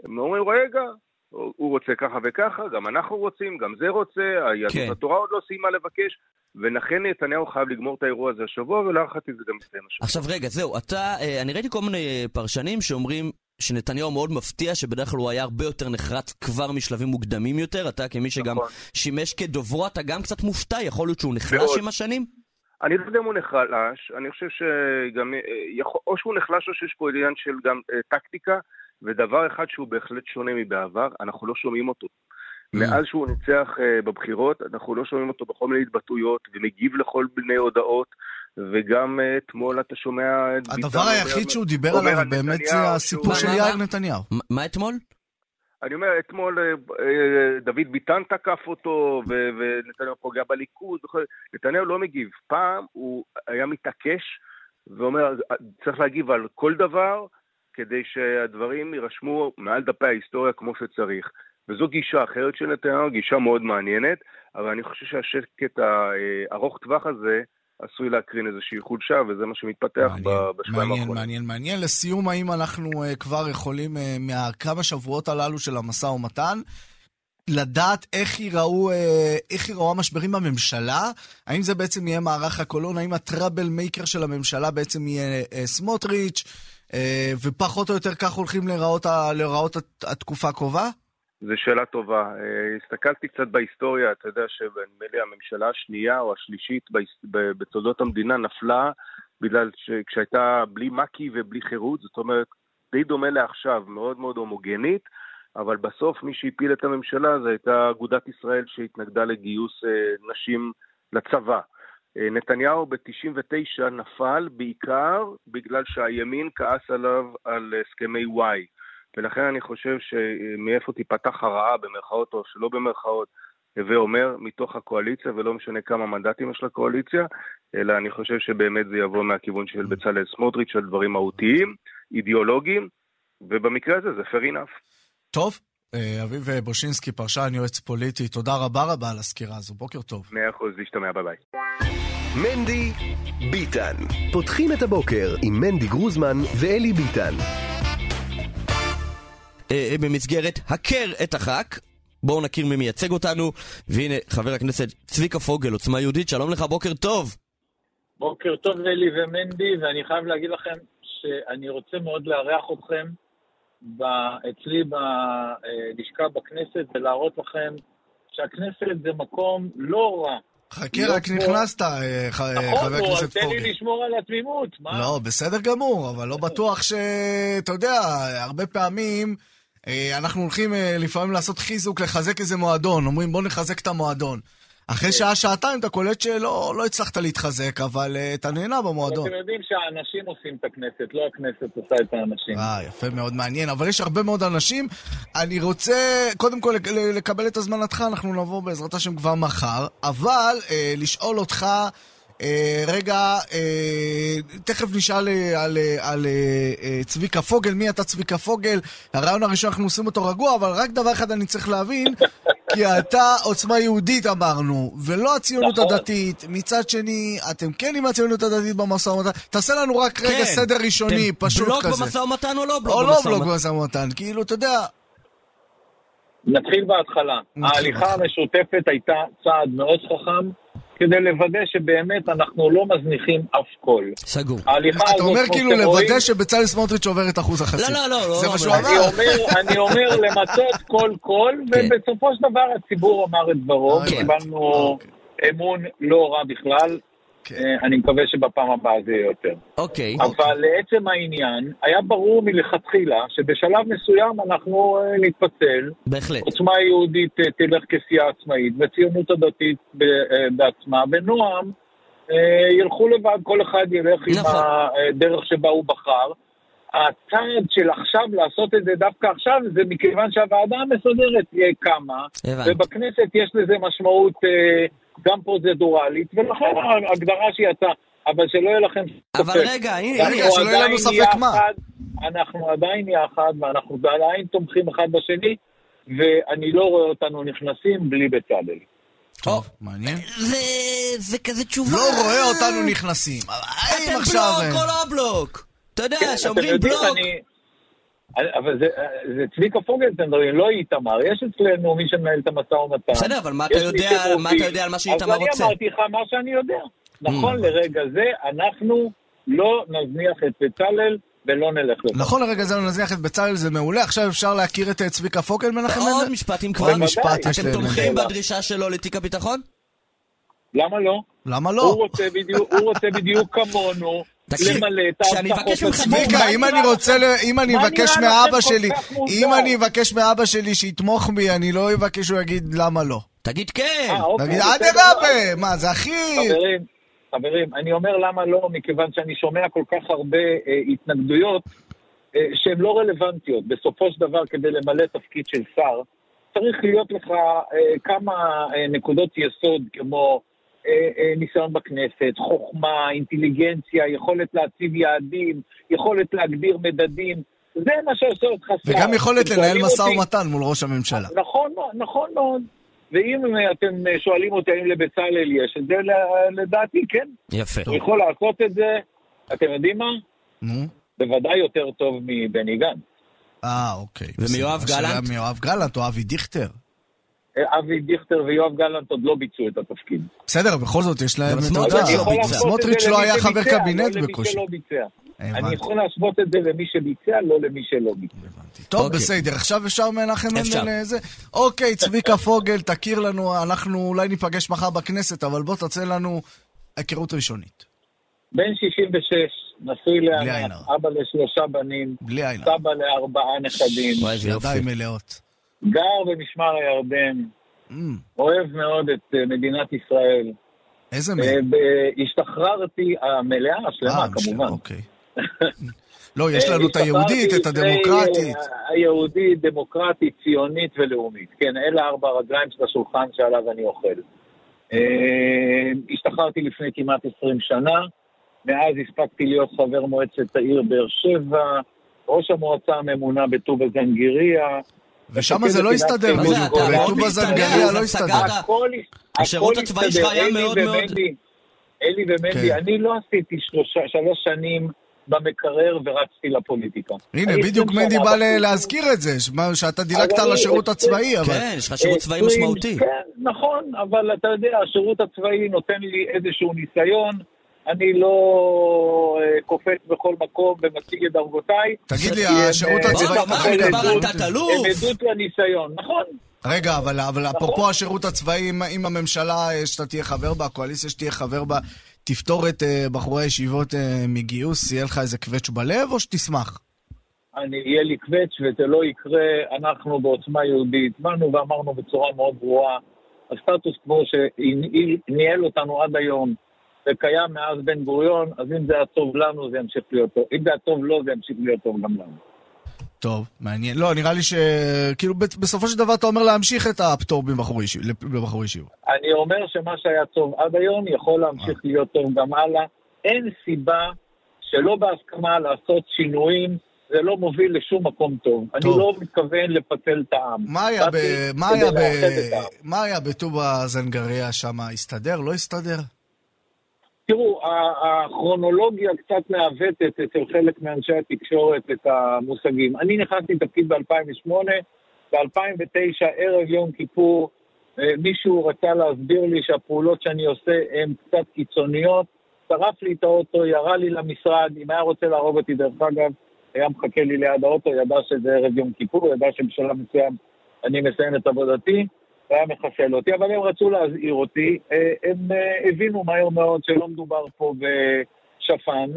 הם אומרים, רגע, הוא רוצה ככה וככה, גם אנחנו רוצים, גם זה רוצה, היהדות כן. התורה עוד לא סיימה לבקש, ולכן נתניהו חייב לגמור את האירוע הזה השבוע, ולהערכתי זה גם יסתיים השבוע. עכשיו רגע, זהו, אתה, אה, אני ראיתי כל מיני פרשנים שאומרים שנתניהו מאוד מפתיע, שבדרך כלל הוא היה הרבה יותר נחרץ כבר משלבים מוקדמים יותר, אתה כמי שגם נכון. שימש כדוברו, אתה גם קצת מופתע, יכול להיות שהוא נחלש. עם השנים? אני לא יודע אם הוא נחלש, אני חושב שגם, אה, או שהוא נחלש או שיש פה עניין של גם אה, טקטיקה, ודבר אחד שהוא בהחלט שונה מבעבר, אנחנו לא שומעים אותו. Mm. מאז שהוא ניצח אה, בבחירות, אנחנו לא שומעים אותו בכל מיני התבטאויות, ומגיב לכל מיני הודעות, וגם אה, אתמול אתה שומע... הדבר היחיד שהוא דיבר עליו על באמת זה הסיפור של יאיר? נתניהו. מה- אתמול? אני אומר, אתמול אה, דוד ביטן תקף אותו, ו- ונתניהו פוגע בליכוד, וכל- נתניהו לא מגיב. פעם הוא היה מתעקש ואומר, צריך להגיב על כל דבר, כדי שהדברים יירשמו מעל דפי ההיסטוריה כמו שצריך. וזו גישה אחרת של נתניהו, גישה מאוד מעניינת, אבל אני חושב שהשקט הארוך טווח הזה עשוי להקרין איזושהי חולשה, וזה מה שמתפתח מעניין, בשבועיים מעניין, האחרונים. מעניין, מעניין. לסיום, האם אנחנו uh, כבר יכולים, uh, מהכמה שבועות הללו של המשא ומתן, לדעת איך ייראו, איך ייראו המשברים בממשלה? האם זה בעצם יהיה מערך הקולון? האם הטראבל מייקר של הממשלה בעצם יהיה סמוטריץ'? Uh, ופחות או יותר כך הולכים להיראות, ה- להיראות הת- התקופה הקרובה? זו שאלה טובה. אה, הסתכלתי קצת בהיסטוריה, אתה יודע שנדמה לי הממשלה השנייה או השלישית בתולדות המדינה נפלה בגלל שכשהייתה בלי מק"י ובלי חירות, זאת אומרת, די דומה לעכשיו, מאוד מאוד הומוגנית, אבל בסוף מי שהפיל את הממשלה זה הייתה אגודת ישראל שהתנגדה לגיוס אה, נשים לצבא. אה, נתניהו ב-99 נפל בעיקר בגלל שהימין כעס עליו על הסכמי וואי. ולכן אני חושב שמאיפה תיפתח הרעה, במרכאות או שלא במרכאות, הווה אומר, מתוך הקואליציה, ולא משנה כמה מנדטים יש לקואליציה, אלא אני חושב שבאמת זה יבוא מהכיוון של בצלאל סמוטריץ' על דברים מהותיים, אידיאולוגיים, ובמקרה הזה זה fair enough. טוב, אביב בושינסקי, פרשן, יועץ פוליטי, תודה רבה רבה על הסקירה הזו. בוקר טוב. מאה אחוז, להשתמע, ביי ביי. מנדי ביטן. פותחים את הבוקר עם מנדי גרוזמן ואלי ביטן. אה, במסגרת הכר את הח"כ. בואו נכיר מי מייצג אותנו. והנה, חבר הכנסת צביקה פוגל, עוצמה יהודית, שלום לך, בוקר טוב. בוקר טוב אלי ומנדי, ואני חייב להגיד לכם שאני רוצה מאוד לארח אתכם ב... אצלי בלשכה בכנסת ולהראות לכם שהכנסת זה מקום לא רע. חכה, להיות רק נכנסת, אה, ח- אה, נכון, חבר נו, אז הכנסת תן פוגל. לי לשמור על התמימות. מה? לא, בסדר גמור, אבל לא בטוח ש... אתה יודע, הרבה פעמים אה, אנחנו הולכים לפעמים לעשות חיזוק, לחזק איזה מועדון. אומרים, בוא נחזק את המועדון. אחרי שעה, שעתיים אתה קולט שלא לא הצלחת להתחזק, אבל אה, אתה נהנה במועדון. אתם יודעים שהאנשים עושים את הכנסת, לא הכנסת עושה את האנשים. אה, יפה מאוד, מעניין. אבל יש הרבה מאוד אנשים. אני רוצה, קודם כל, לקבל את הזמנתך, אנחנו נבוא בעזרת השם כבר מחר, אבל אה, לשאול אותך... אה, רגע, אה, תכף נשאל אה, על, אה, על אה, אה, צביקה פוגל, מי אתה צביקה פוגל? הרעיון הראשון אנחנו עושים אותו רגוע, אבל רק דבר אחד אני צריך להבין, כי אתה עוצמה יהודית אמרנו, ולא הציונות נכון. הדתית. מצד שני, אתם כן עם הציונות הדתית במשא ומתן. תעשה לנו רק רגע כן. סדר ראשוני, אתם פשוט בלוק כזה. במשא ומתן או לא בלוק או לא במשא בלוק ומתן? במשא ומתן, כאילו, אתה יודע, נתחיל בהתחלה. נתחיל ההליכה. המשותפת הייתה צעד מאוד חכם, כדי לוודא שבאמת אנחנו לא מזניחים אף קול. סגור. אתה אומר כאילו לוודא שבצלאל סמוטריץ' עובר את אחוז החסימה. לא, לא, לא, זה לא, מה לא, שהוא. אני אמר. אומר, אני אומר למצות כל קול, כן. ובסופו של דבר הציבור אמר את דברו, כן. קיבלנו אוקיי. אמון לא רע בכלל, אני מקווה שבפעם הבאה זה יהיה יותר. אוקיי. אבל לעצם העניין, היה ברור מלכתחילה שבשלב מסוים אנחנו אה, נתפצל, בהחלט. עוצמה יהודית אה, תלך כסיעה עצמאית, וציונות הדתית אה, בעצמה, ונועם אה, ילכו לבד, כל אחד ילך עם נכון. הדרך שבה הוא בחר. הצעד של עכשיו לעשות את זה דווקא עכשיו, זה מכיוון שהוועדה המסודרת אה, קמה. ובכנסת יש לזה משמעות אה, גם פרוצדורלית, ולכן ההגדרה שיצאה, אבל שלא יהיה לכם אבל ספק. רגע, הנה, הנה, שלא יהיה לנו ספק מה. אנחנו עדיין יחד, ואנחנו עדיין תומכים אחד בשני, ואני לא רואה אותנו נכנסים בלי בצלאל. טוב, מעניין. זה... זה כזה תשובה. לא רואה אותנו נכנסים. אתם. בלוק אה, או לא בלוק? אתה יודע, כן, שאומרים בלוק. אני- אבל זה, זה צביקה פוגל, אתם מדברים, לא איתמר. יש אצלנו מי שמנהל את המשא ומתן. בסדר, אבל מה אתה יודע-. מה אתה יודע על מה שאיתמר אז רוצה? אני אמרתי לך מה שאני יודע. נכון Mm. לרגע זה, אנחנו לא נזניח את בצלאל ולא נלך לזה. נכון לרגע זה לא נזניח את בצלאל, זה מעולה. עכשיו אפשר להכיר את אה, צביקה פוגל מנחם עוד מנדל? משפט אם עוד כבר. משפט יש אתם להם. תומכים בדרישה שלו לתיק הביטחון? למה לא? למה הוא לא? הוא רוצה בדיוק כמונו תקשיב, את כשאני אבקש ממך. צביקה, אם אני רוצה, אם אני אבקש מאבא שלי, אם? אני אבקש מאבא שלי שיתמוך בי, אני לא אבקש שהוא יגיד למה לא. תגיד כן. אה, אוקיי, נגיד, בסדר, אדרבה, מה, זה הכי... חברים, חברים, אני אומר למה לא, מכיוון שאני שומע כל כך הרבה אה, התנגדויות אה, שהן לא רלוונטיות. בסופו של דבר, כדי למלא תפקיד של שר, צריך להיות לך אה, כמה אה, נקודות יסוד, כמו אה, אה, ניסיון בכנסת, חוכמה, אינטליגנציה, יכולת להציב יעדים, יכולת להגדיר מדדים. זה מה שעושה אותך שר. וגם יכולת לנהל משא אותי- ומתן מול ראש הממשלה. נכון מאוד, נכון מאוד. ואם אתם שואלים אותי האם לבצלאל יש את זה, לדעתי כן. יפה. הוא יכול לעשות את זה, אתם יודעים מה? נו. בוודאי יותר טוב מבני גנץ. אה, אוקיי. ומיואב גלנט? מיואב גלנט או אבי דיכטר. אה, אבי דיכטר ויואב גלנט עוד לא ביצעו את התפקיד. בסדר, בכל זאת יש להם, אתה סמוטריץ' יודע, סמוטריץ' זה לא למי היה חבר קבינט לא למי בקושי. אני יכול להשוות את זה למי שביצע, לא למי שלא ביצע. טוב, אוקיי. בסדר, עכשיו אפשר מנחם. מנדל לזה? אוקיי, צביקה פוגל, תכיר לנו, אנחנו אולי ניפגש מחר בכנסת, אבל בוא תצא לנו היכרות ראשונית. בן 66, נשוי לענת. אבא לשלושה בנים. סבא לארבעה נכדים, וואי. ידיים מלאות. גר במשמר הירדן, Mm, אוהב מאוד את אה, מדינת ישראל. איזה אה, מהם? ב- השתחררתי, המלאה, השלמה אה, כמובן. אוקיי. לא, יש אה, לנו את היהודית, את הדמוקרטית. היהודית, דמוקרטית, ציונית ולאומית. כן, אלה ארבע הרגליים של השולחן שעליו אני אוכל. השתחררתי לפני כמעט 20 שנה, מאז הספקתי להיות חבר מועצת העיר באר שבע, ראש המועצה הממונה בטובא זנגריה. ושם זה לא הסתדר, מסתדר, זנגריה לא הסתדר. השירות הצבאי. שלך היה מאוד מאוד- אלי ומנדי, כן. אני לא עשיתי שלוש שנים במקרר ורצתי לפוליטיקה. הנה, בדיוק 20 מנדי שנה בא. להזכיר את זה, שאתה דילגת על השירות הצבאי, אבל... כן, יש לך שירות צבאי 20, משמעותי. כן, נכון, אבל אתה יודע, השירות הצבאי נותן לי איזשהו ניסיון, אני לא אה, קופץ בכל מקום ומציג את דרגותיי. תגיד לי, הם, השירות אה, הצבאי... מה, הם מדובר על עדות- תת-אלוף? הם עדות לניסיון, נכון. רגע, אבל, אבל אפרופו השירות הצבאי, אם, אם הממשלה אה, שאתה תהיה חבר בה, הקואליציה שתהיה חבר בה, תפטור את uh, בחורי הישיבות uh, מגיוס, יהיה לך איזה קווץ' בלב, או שתשמח? אני, יהיה לי קווץ' וזה לא יקרה, אנחנו בעוצמה יהודית באנו ואמרנו בצורה מאוד ברורה, הסטטוס קוו שניהל אותנו עד היום וקיים מאז בן גוריון, אז אם זה היה טוב לנו זה ימשיך להיות טוב, אם זה היה טוב לו זה ימשיך להיות טוב גם לנו. טוב, מעניין. לא, נראה לי ש... כאילו, בסופו של דבר אתה אומר להמשיך את הפטור בבחורי ישיב- לבחורי ישיבות. אני אומר שמה שהיה טוב עד היום יכול להמשיך להיות טוב גם הלאה. אין סיבה שלא בהסכמה לעשות שינויים, זה לא מוביל לשום מקום טוב. אני טוב. לא מתכוון לפצל את העם. מה היה ב... מה היה ב... מה היה בטובא זנגריה שם? הסתדר? לא הסתדר? תראו, הכרונולוגיה קצת מעוותת אצל חלק מאנשי התקשורת את המושגים. אני נכנסתי לתפקיד ב-2008, ב-2009, ערב יום כיפור, אה, מישהו רצה להסביר לי שהפעולות שאני עושה הן קצת קיצוניות, שרף לי את האוטו, ירה לי למשרד, אם היה רוצה להרוג אותי דרך אגב, היה מחכה לי ליד האוטו, ידע שזה ערב יום כיפור, ידע שבשלב מסוים אני מסיים את עבודתי, והיה מחסל אותי, אבל הם רצו להזהיר אותי, אה, הם אה, הבינו מהר מאוד שלא מדובר פה בשפן,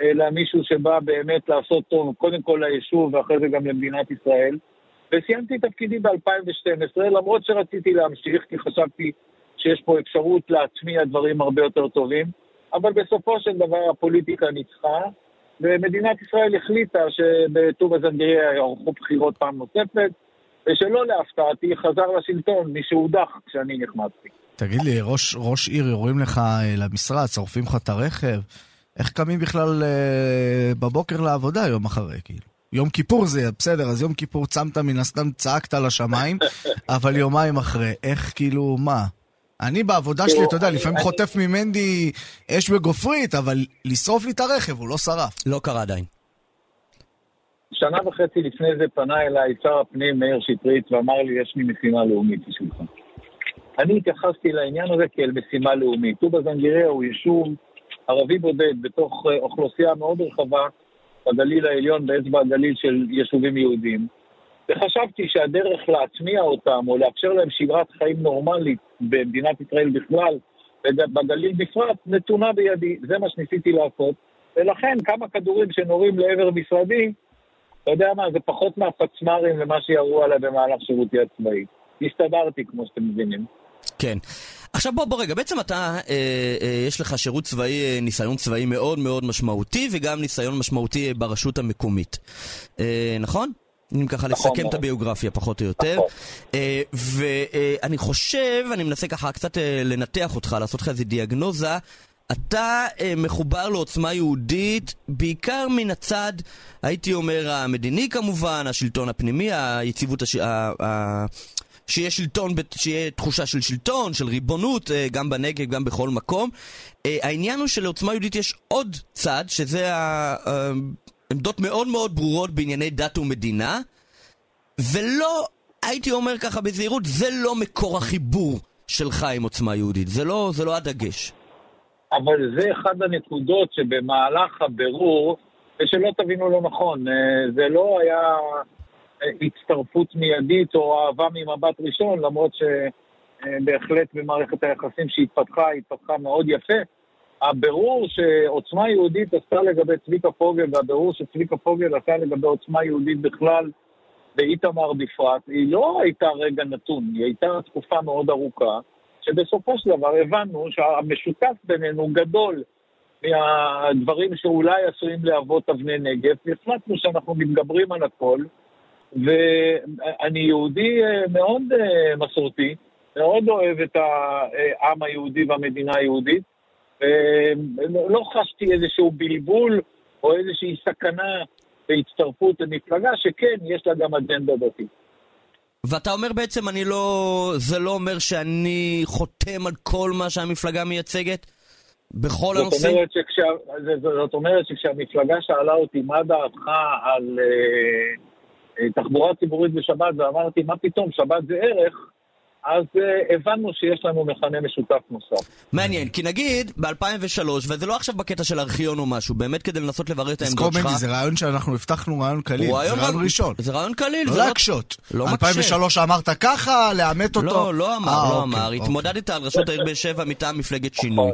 אלא מישהו שבא באמת לעשות טוב, קודם כל ליישוב ואחרי זה גם למדינת ישראל. וסיימתי תפקידי ב-2012, למרות שרציתי להמשיך, כי חשבתי שיש פה אפשרות להטמיע דברים הרבה יותר טובים, אבל בסופו של דבר הפוליטיקה ניצחה, ומדינת ישראל החליטה שבטובא זנגריה יערכו בחירות פעם נוספת, ושלא להפתעתי חזר לשלטון מי שהודח כשאני נכנסתי. תגיד לי, ראש, ראש עיר יורים לך אה, למשרד, שורפים לך את הרכב, איך קמים בכלל אה, בבוקר לעבודה יום אחרי, כאילו? יום כיפור זה בסדר, אז יום כיפור צמת מן הסתם, צעקת לשמיים, אבל יומיים אחרי, איך כאילו, מה? אני בעבודה שלי, אתה יודע, לפעמים חוטף ממנדי אש בגופרית, אבל לשרוף לי את הרכב, הוא לא שרף. לא קרה עדיין. שנה וחצי לפני זה פנה אליי שר הפנים מאיר שטרית ואמר לי, יש לי משימה לאומית בשבילך. אני התייחסתי לעניין הזה כאל משימה לאומית. טובא זנגריה הוא יישוב ערבי בודד בתוך אה, אוכלוסייה מאוד רחבה בגליל העליון, באצבע הגליל של יישובים יהודיים. וחשבתי שהדרך להטמיע אותם או לאפשר להם שגרת חיים נורמלית במדינת ישראל בכלל ובגליל בפרט נתונה בידי. זה מה שניסיתי לעשות. ולכן כמה כדורים שנורים לעבר משרדי, אתה יודע מה, זה פחות מהפצמ"רים ומה שירו עליי במהלך שירותי הצבאי. הסתדרתי, כמו שאתם מבינים. כן. עכשיו בוא, בוא רגע, בעצם אתה, אה, אה, יש לך שירות צבאי, אה, ניסיון צבאי מאוד מאוד משמעותי, וגם ניסיון משמעותי אה, ברשות המקומית. אה, נכון? אם ככה נכון לסכם את מאוד. הביוגרפיה פחות או יותר. נכון. אה, ואני חושב, אני מנסה ככה קצת אה, לנתח אותך, לעשות לך איזה דיאגנוזה. אתה אה, מחובר לעוצמה יהודית בעיקר מן הצד, הייתי אומר, המדיני כמובן, השלטון הפנימי, היציבות, הש... ה... ה... שיהיה שלטון, שיהיה תחושה של שלטון, של ריבונות, אה, גם בנגב, גם בכל מקום. אה, העניין הוא שלעוצמה יהודית יש עוד צד, שזה אה, עמדות מאוד מאוד ברורות בענייני דת ומדינה, ולא, הייתי אומר ככה בזהירות, זה לא מקור החיבור שלך עם עוצמה יהודית, זה לא, זה לא הדגש. אבל זה אחד הנקודות שבמהלך הבירור, ושלא תבינו לא נכון, אה, זה לא היה אה, הצטרפות מיידית או אהבה ממבט ראשון, למרות שבהחלט במערכת היחסים שהתפתחה, התפתחה מאוד יפה. הבירור שעוצמה יהודית עשתה לגבי צביקה פוגל והבירור שצביקה פוגל עשה לגבי עוצמה יהודית בכלל ואיתמר בפרט, היא לא הייתה רגע נתון, היא הייתה תקופה מאוד ארוכה, שבסופו של דבר הבנו שהמשותף בינינו גדול מהדברים שאולי עשויים להוות אבני נגף, והחלטנו שאנחנו מתגברים על הכל, ואני יהודי אה, מאוד אה, מסורתי, מאוד אוהב את העם היהודי והמדינה היהודית, ולא חשתי איזשהו בלבול או איזושהי סכנה בהצטרפות למפלגה שכן, יש לה גם אג'נדה דתית. ואתה אומר בעצם, אני לא... זה לא אומר שאני חותם על כל מה שהמפלגה מייצגת? בכל זאת הנושאים? אומרת, שכשה, זאת אומרת שכשהמפלגה שאלה אותי מה דעתך על אה, אה, תחבורה ציבורית בשבת, ואמרתי, מה פתאום, שבת זה ערך, אז אה, הבנו שיש לנו מכנה משותף נוסף. מעניין, כי נגיד ב-2003, וזה לא עכשיו בקטע של ארכיון או משהו, באמת כדי לנסות לברר את העמדות שלך. זה רעיון שאנחנו הבטחנו רעיון קליל, זה רעיון ראשון. זה רעיון קליל, לא זה להקשות. לא מקשה. 2003 אמרת ככה, לאמת אותו. לא, לא אמר, אה, לא אוקיי, אמר. אוקיי. התמודדת על ראשות העיר באר שבע מטעם מפלגת שינוי.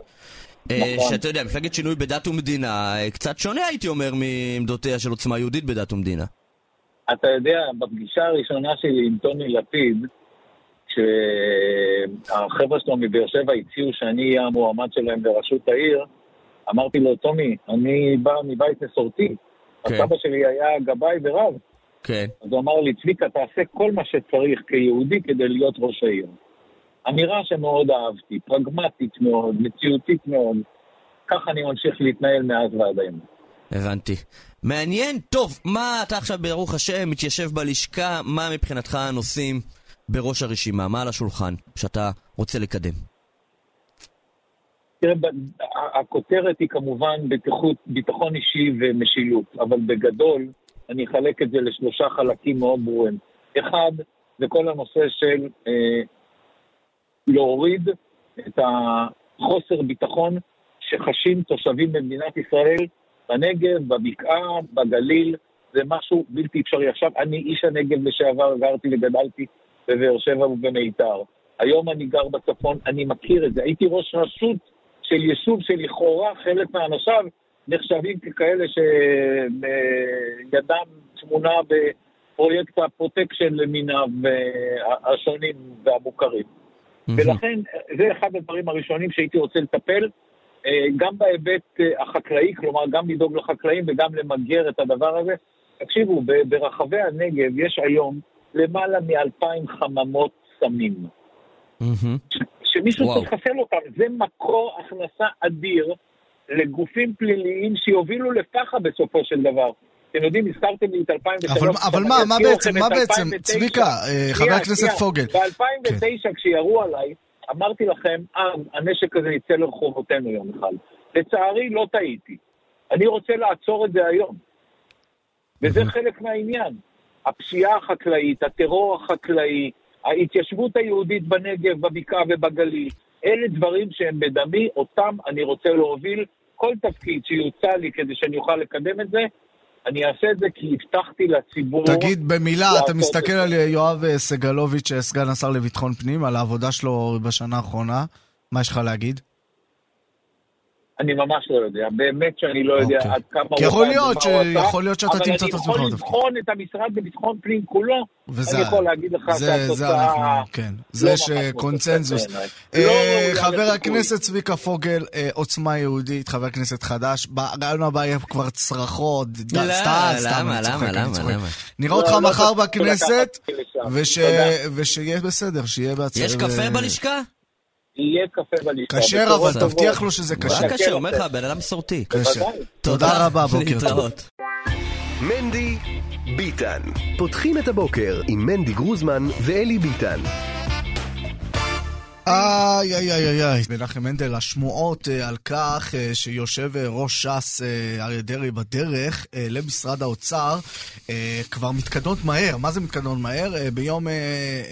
אה, נכון. שאתה יודע, מפלגת שינוי בדת ומדינה, קצת שונה הייתי אומר מעמדותיה של עוצמה יהודית בדת ומדינה. אתה יודע, בפגישה הראשונה שלי עם טוני לפיד, כשהחבר'ה שלו מבאר שבע הציעו שאני אהיה המועמד שלהם לראשות העיר, אמרתי לו, טומי, אני בא מבית מסורתי. כן. הסבא שלי היה גבאי ורב. כן. אז הוא אמר לי, צביקה, תעשה כל מה שצריך כיהודי כדי להיות ראש העיר. אמירה שמאוד אהבתי, פרגמטית מאוד, מציאותית מאוד. ככה אני ממשיך להתנהל מאז ועד היום. הבנתי. מעניין, טוב, מה אתה עכשיו ברוך השם מתיישב בלשכה, מה מבחינתך הנושאים בראש הרשימה, מה על השולחן שאתה רוצה לקדם? תראה, הכותרת היא כמובן בטיחות, ביטחון אישי ומשילות, אבל בגדול אני אחלק את זה לשלושה חלקים מאוד ברורים. אחד, זה כל הנושא של אה, להוריד את החוסר ביטחון שחשים תושבים במדינת ישראל בנגב, בבקעה, בגליל, זה משהו בלתי אפשרי. עכשיו, אני איש הנגב לשעבר, גרתי וגדלתי בבאר שבע ובמיתר. היום אני גר בצפון, אני מכיר את זה. הייתי ראש רשות של יישוב שלכאורה חלק מאנשיו נחשבים ככאלה שידם טמונה בפרויקט הפרוטקשן למיניו אה, השונים והמוכרים. ולכן זה אחד הדברים הראשונים שהייתי רוצה לטפל, אה, גם בהיבט אה, החקלאי, כלומר גם לדאוג לחקלאים וגם למגר את הדבר הזה. תקשיבו, ברחבי הנגב יש היום למעלה מאלפיים חממות סמים. שמישהו וואו. צריך לחסל אותם. זה מקור הכנסה אדיר לגופים פליליים שיובילו לפח"ע בסופו של דבר. אתם יודעים, הזכרתם לי את 2003. אבל- אבל מה, מה בעצם, מה בעצם, 2009. צביקה, אה, חבר הכנסת. פוגל. ב-2009, כשירו עליי, אמרתי לכם, אז הנשק הזה יצא לרחובותינו יום אחד. לצערי, לא טעיתי. אני רוצה לעצור את זה היום. וזה חלק מהעניין. הפשיעה החקלאית, הטרור החקלאי, ההתיישבות היהודית בנגב, בבקעה ובגליל, אלה דברים שהם בדמי, אותם אני רוצה להוביל. כל תפקיד שיוצע לי כדי שאני אוכל לקדם את זה, אני אעשה את זה כי הבטחתי לציבור... תגיד במילה, אתה מסתכל את על. יואב אה, סגלוביץ', אה, סגן השר לביטחון פנים, על העבודה שלו בשנה האחרונה, מה יש לך להגיד? אני ממש לא יודע, באמת שאני לא יודע אוקיי. עד כמה הוא יכול להיות ש- עשה, יכול להיות שאתה תמצא את עצמך אבל אני בתפקיד. יכול לבחון את המשרד לביטחון פנים כולו, וזה- אני יכול להגיד לך זה- זה שהתוצאה... אנחנו, כן. זה לא יש ממש אה, לא חבר. הכנסת צביקה פוגל, אה, עוצמה יהודית, חבר כנסת חדש, ברעיון הבא יהיה כבר צרחות, ד- לא, סתם, סתם, למה, אני צוחק, למה, אני למה? נראה לא, אותך לא מחר בכנסת. ושיהיה בסדר, שיהיה בהצלחה. יש קפה בלשכה? יהיה קפה בלשכה. כשר, אבל. תבטיח לו שזה מה כשר. קשה? אומר לך, בן אדם מסורתי. כשר. תודה רבה, בוקר טוב. מנדי ביטן. פותחים את הבוקר עם מנדי גרוזמן ואלי ביטן. איי, איי, איי, איי, איי. מנחם מנדל, השמועות אה, על כך אה, שיושב אה, ראש ש"ס אריה דרעי בדרך למשרד האוצר כבר מתקדמות מהר. מה זה מתקדמות מהר? ביום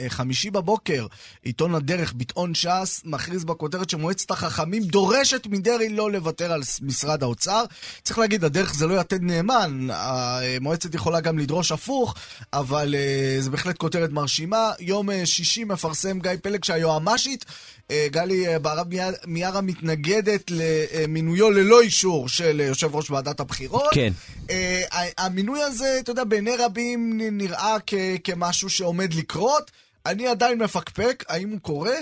חמישי בבוקר, עיתון הדרך, ביטאון ש"ס, מכריז בכותרת שמועצת החכמים דורשת מדרעי לא לוותר על משרד האוצר. צריך להגיד, הדרך זה לא יתד נאמן, המועצת יכולה גם לדרוש הפוך, אבל זה בהחלט כותרת מרשימה. יום שישי מפרסם גיא פלג שהיועמ"שית גלי אה, בהרב מיארה מתנגדת למינויו ללא אישור של אה, יושב ראש ועדת הבחירות. כן. אה, המינוי הזה, אתה יודע, בעיני רבים נראה כ- כמשהו שעומד לקרות. אני עדיין מפקפק האם הוא קורה,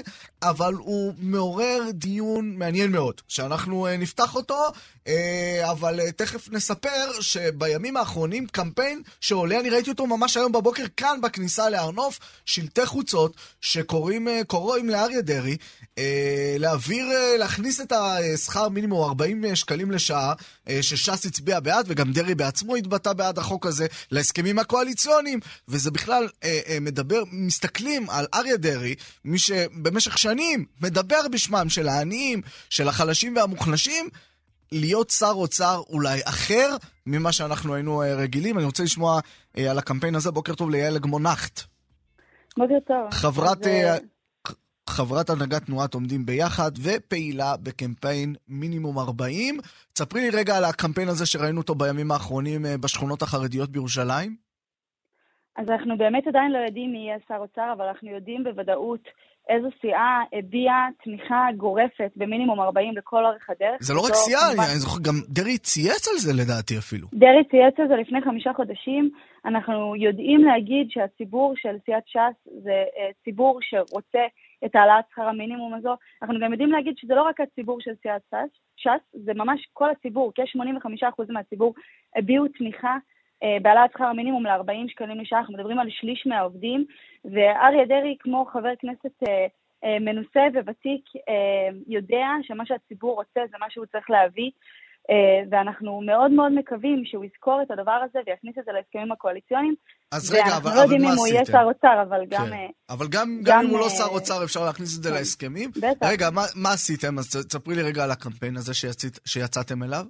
אבל הוא מעורר דיון מעניין מאוד, שאנחנו אה, נפתח אותו, אה, אבל אה, תכף נספר שבימים האחרונים קמפיין שעולה, אני ראיתי אותו ממש היום בבוקר כאן בכניסה להר נוף, שלטי חוצות שקוראים קוראים לאריה דרעי להעביר, להכניס את השכר מינימום 40 שקלים לשעה, שש"ס הצביע בעד, וגם דרעי בעצמו התבטא בעד החוק הזה, להסכמים הקואליציוניים, וזה בכלל מדבר, מסתכלים על אריה דרעי, מי שבמשך שנים מדבר בשמם של העניים, של החלשים והמוחלשים, להיות שר אוצר אולי אחר ממה שאנחנו היינו אה, רגילים. אני רוצה לשמוע אה, על הקמפיין הזה. בוקר טוב ליעל אגמונחט. בוקר טוב. חברת, אז, אה, אה, חברת הנהגת תנועת עומדים ביחד ופעילה בקמפיין מינימום 40. תספרי לי רגע על הקמפיין הזה שראינו אותו בימים האחרונים אה, בשכונות החרדיות בירושלים. אז אנחנו באמת עדיין לא יודעים מי יהיה שר אוצר, אבל אנחנו יודעים בוודאות איזו סיעה הביעה תמיכה גורפת במינימום 40 לכל אורך הדרך. זה לא רק סיעה, אני כמובן- אני זוכר, גם דרעי צייץ על זה לדעתי אפילו. דרעי צייץ על זה לפני חמישה חודשים. אנחנו יודעים להגיד שהציבור של סיעת ש"ס זה אה, ציבור שרוצה את העלאת שכר המינימום הזו. אנחנו גם יודעים להגיד שזה לא רק הציבור של סיעת ש"ס, ש"ס זה ממש כל הציבור, כ-85% מהציבור הביעו תמיכה בהעלאת שכר המינימום ל-40 שקלים לשעה, אנחנו מדברים על שליש מהעובדים, ואריה דרעי, כמו חבר כנסת אה, אה, מנוסה וותיק, אה, יודע שמה שהציבור רוצה זה מה שהוא צריך להביא, אה, ואנחנו מאוד מאוד מקווים שהוא יזכור את הדבר הזה ויכניס את זה להסכמים הקואליציוניים. אז רגע, אבל, ואנחנו לא אבל יודעים מה אם הוא יהיה עשיתם? שר אוצר, אבל גם... כן. אה, אבל גם, גם, גם, אם הוא לא אה, שר אוצר אפשר להכניס את זה כן. להסכמים. בטח. רגע, מה, מה עשיתם? אז תספרי לי רגע על הקמפיין הזה שיצאת, שיצאתם אליו.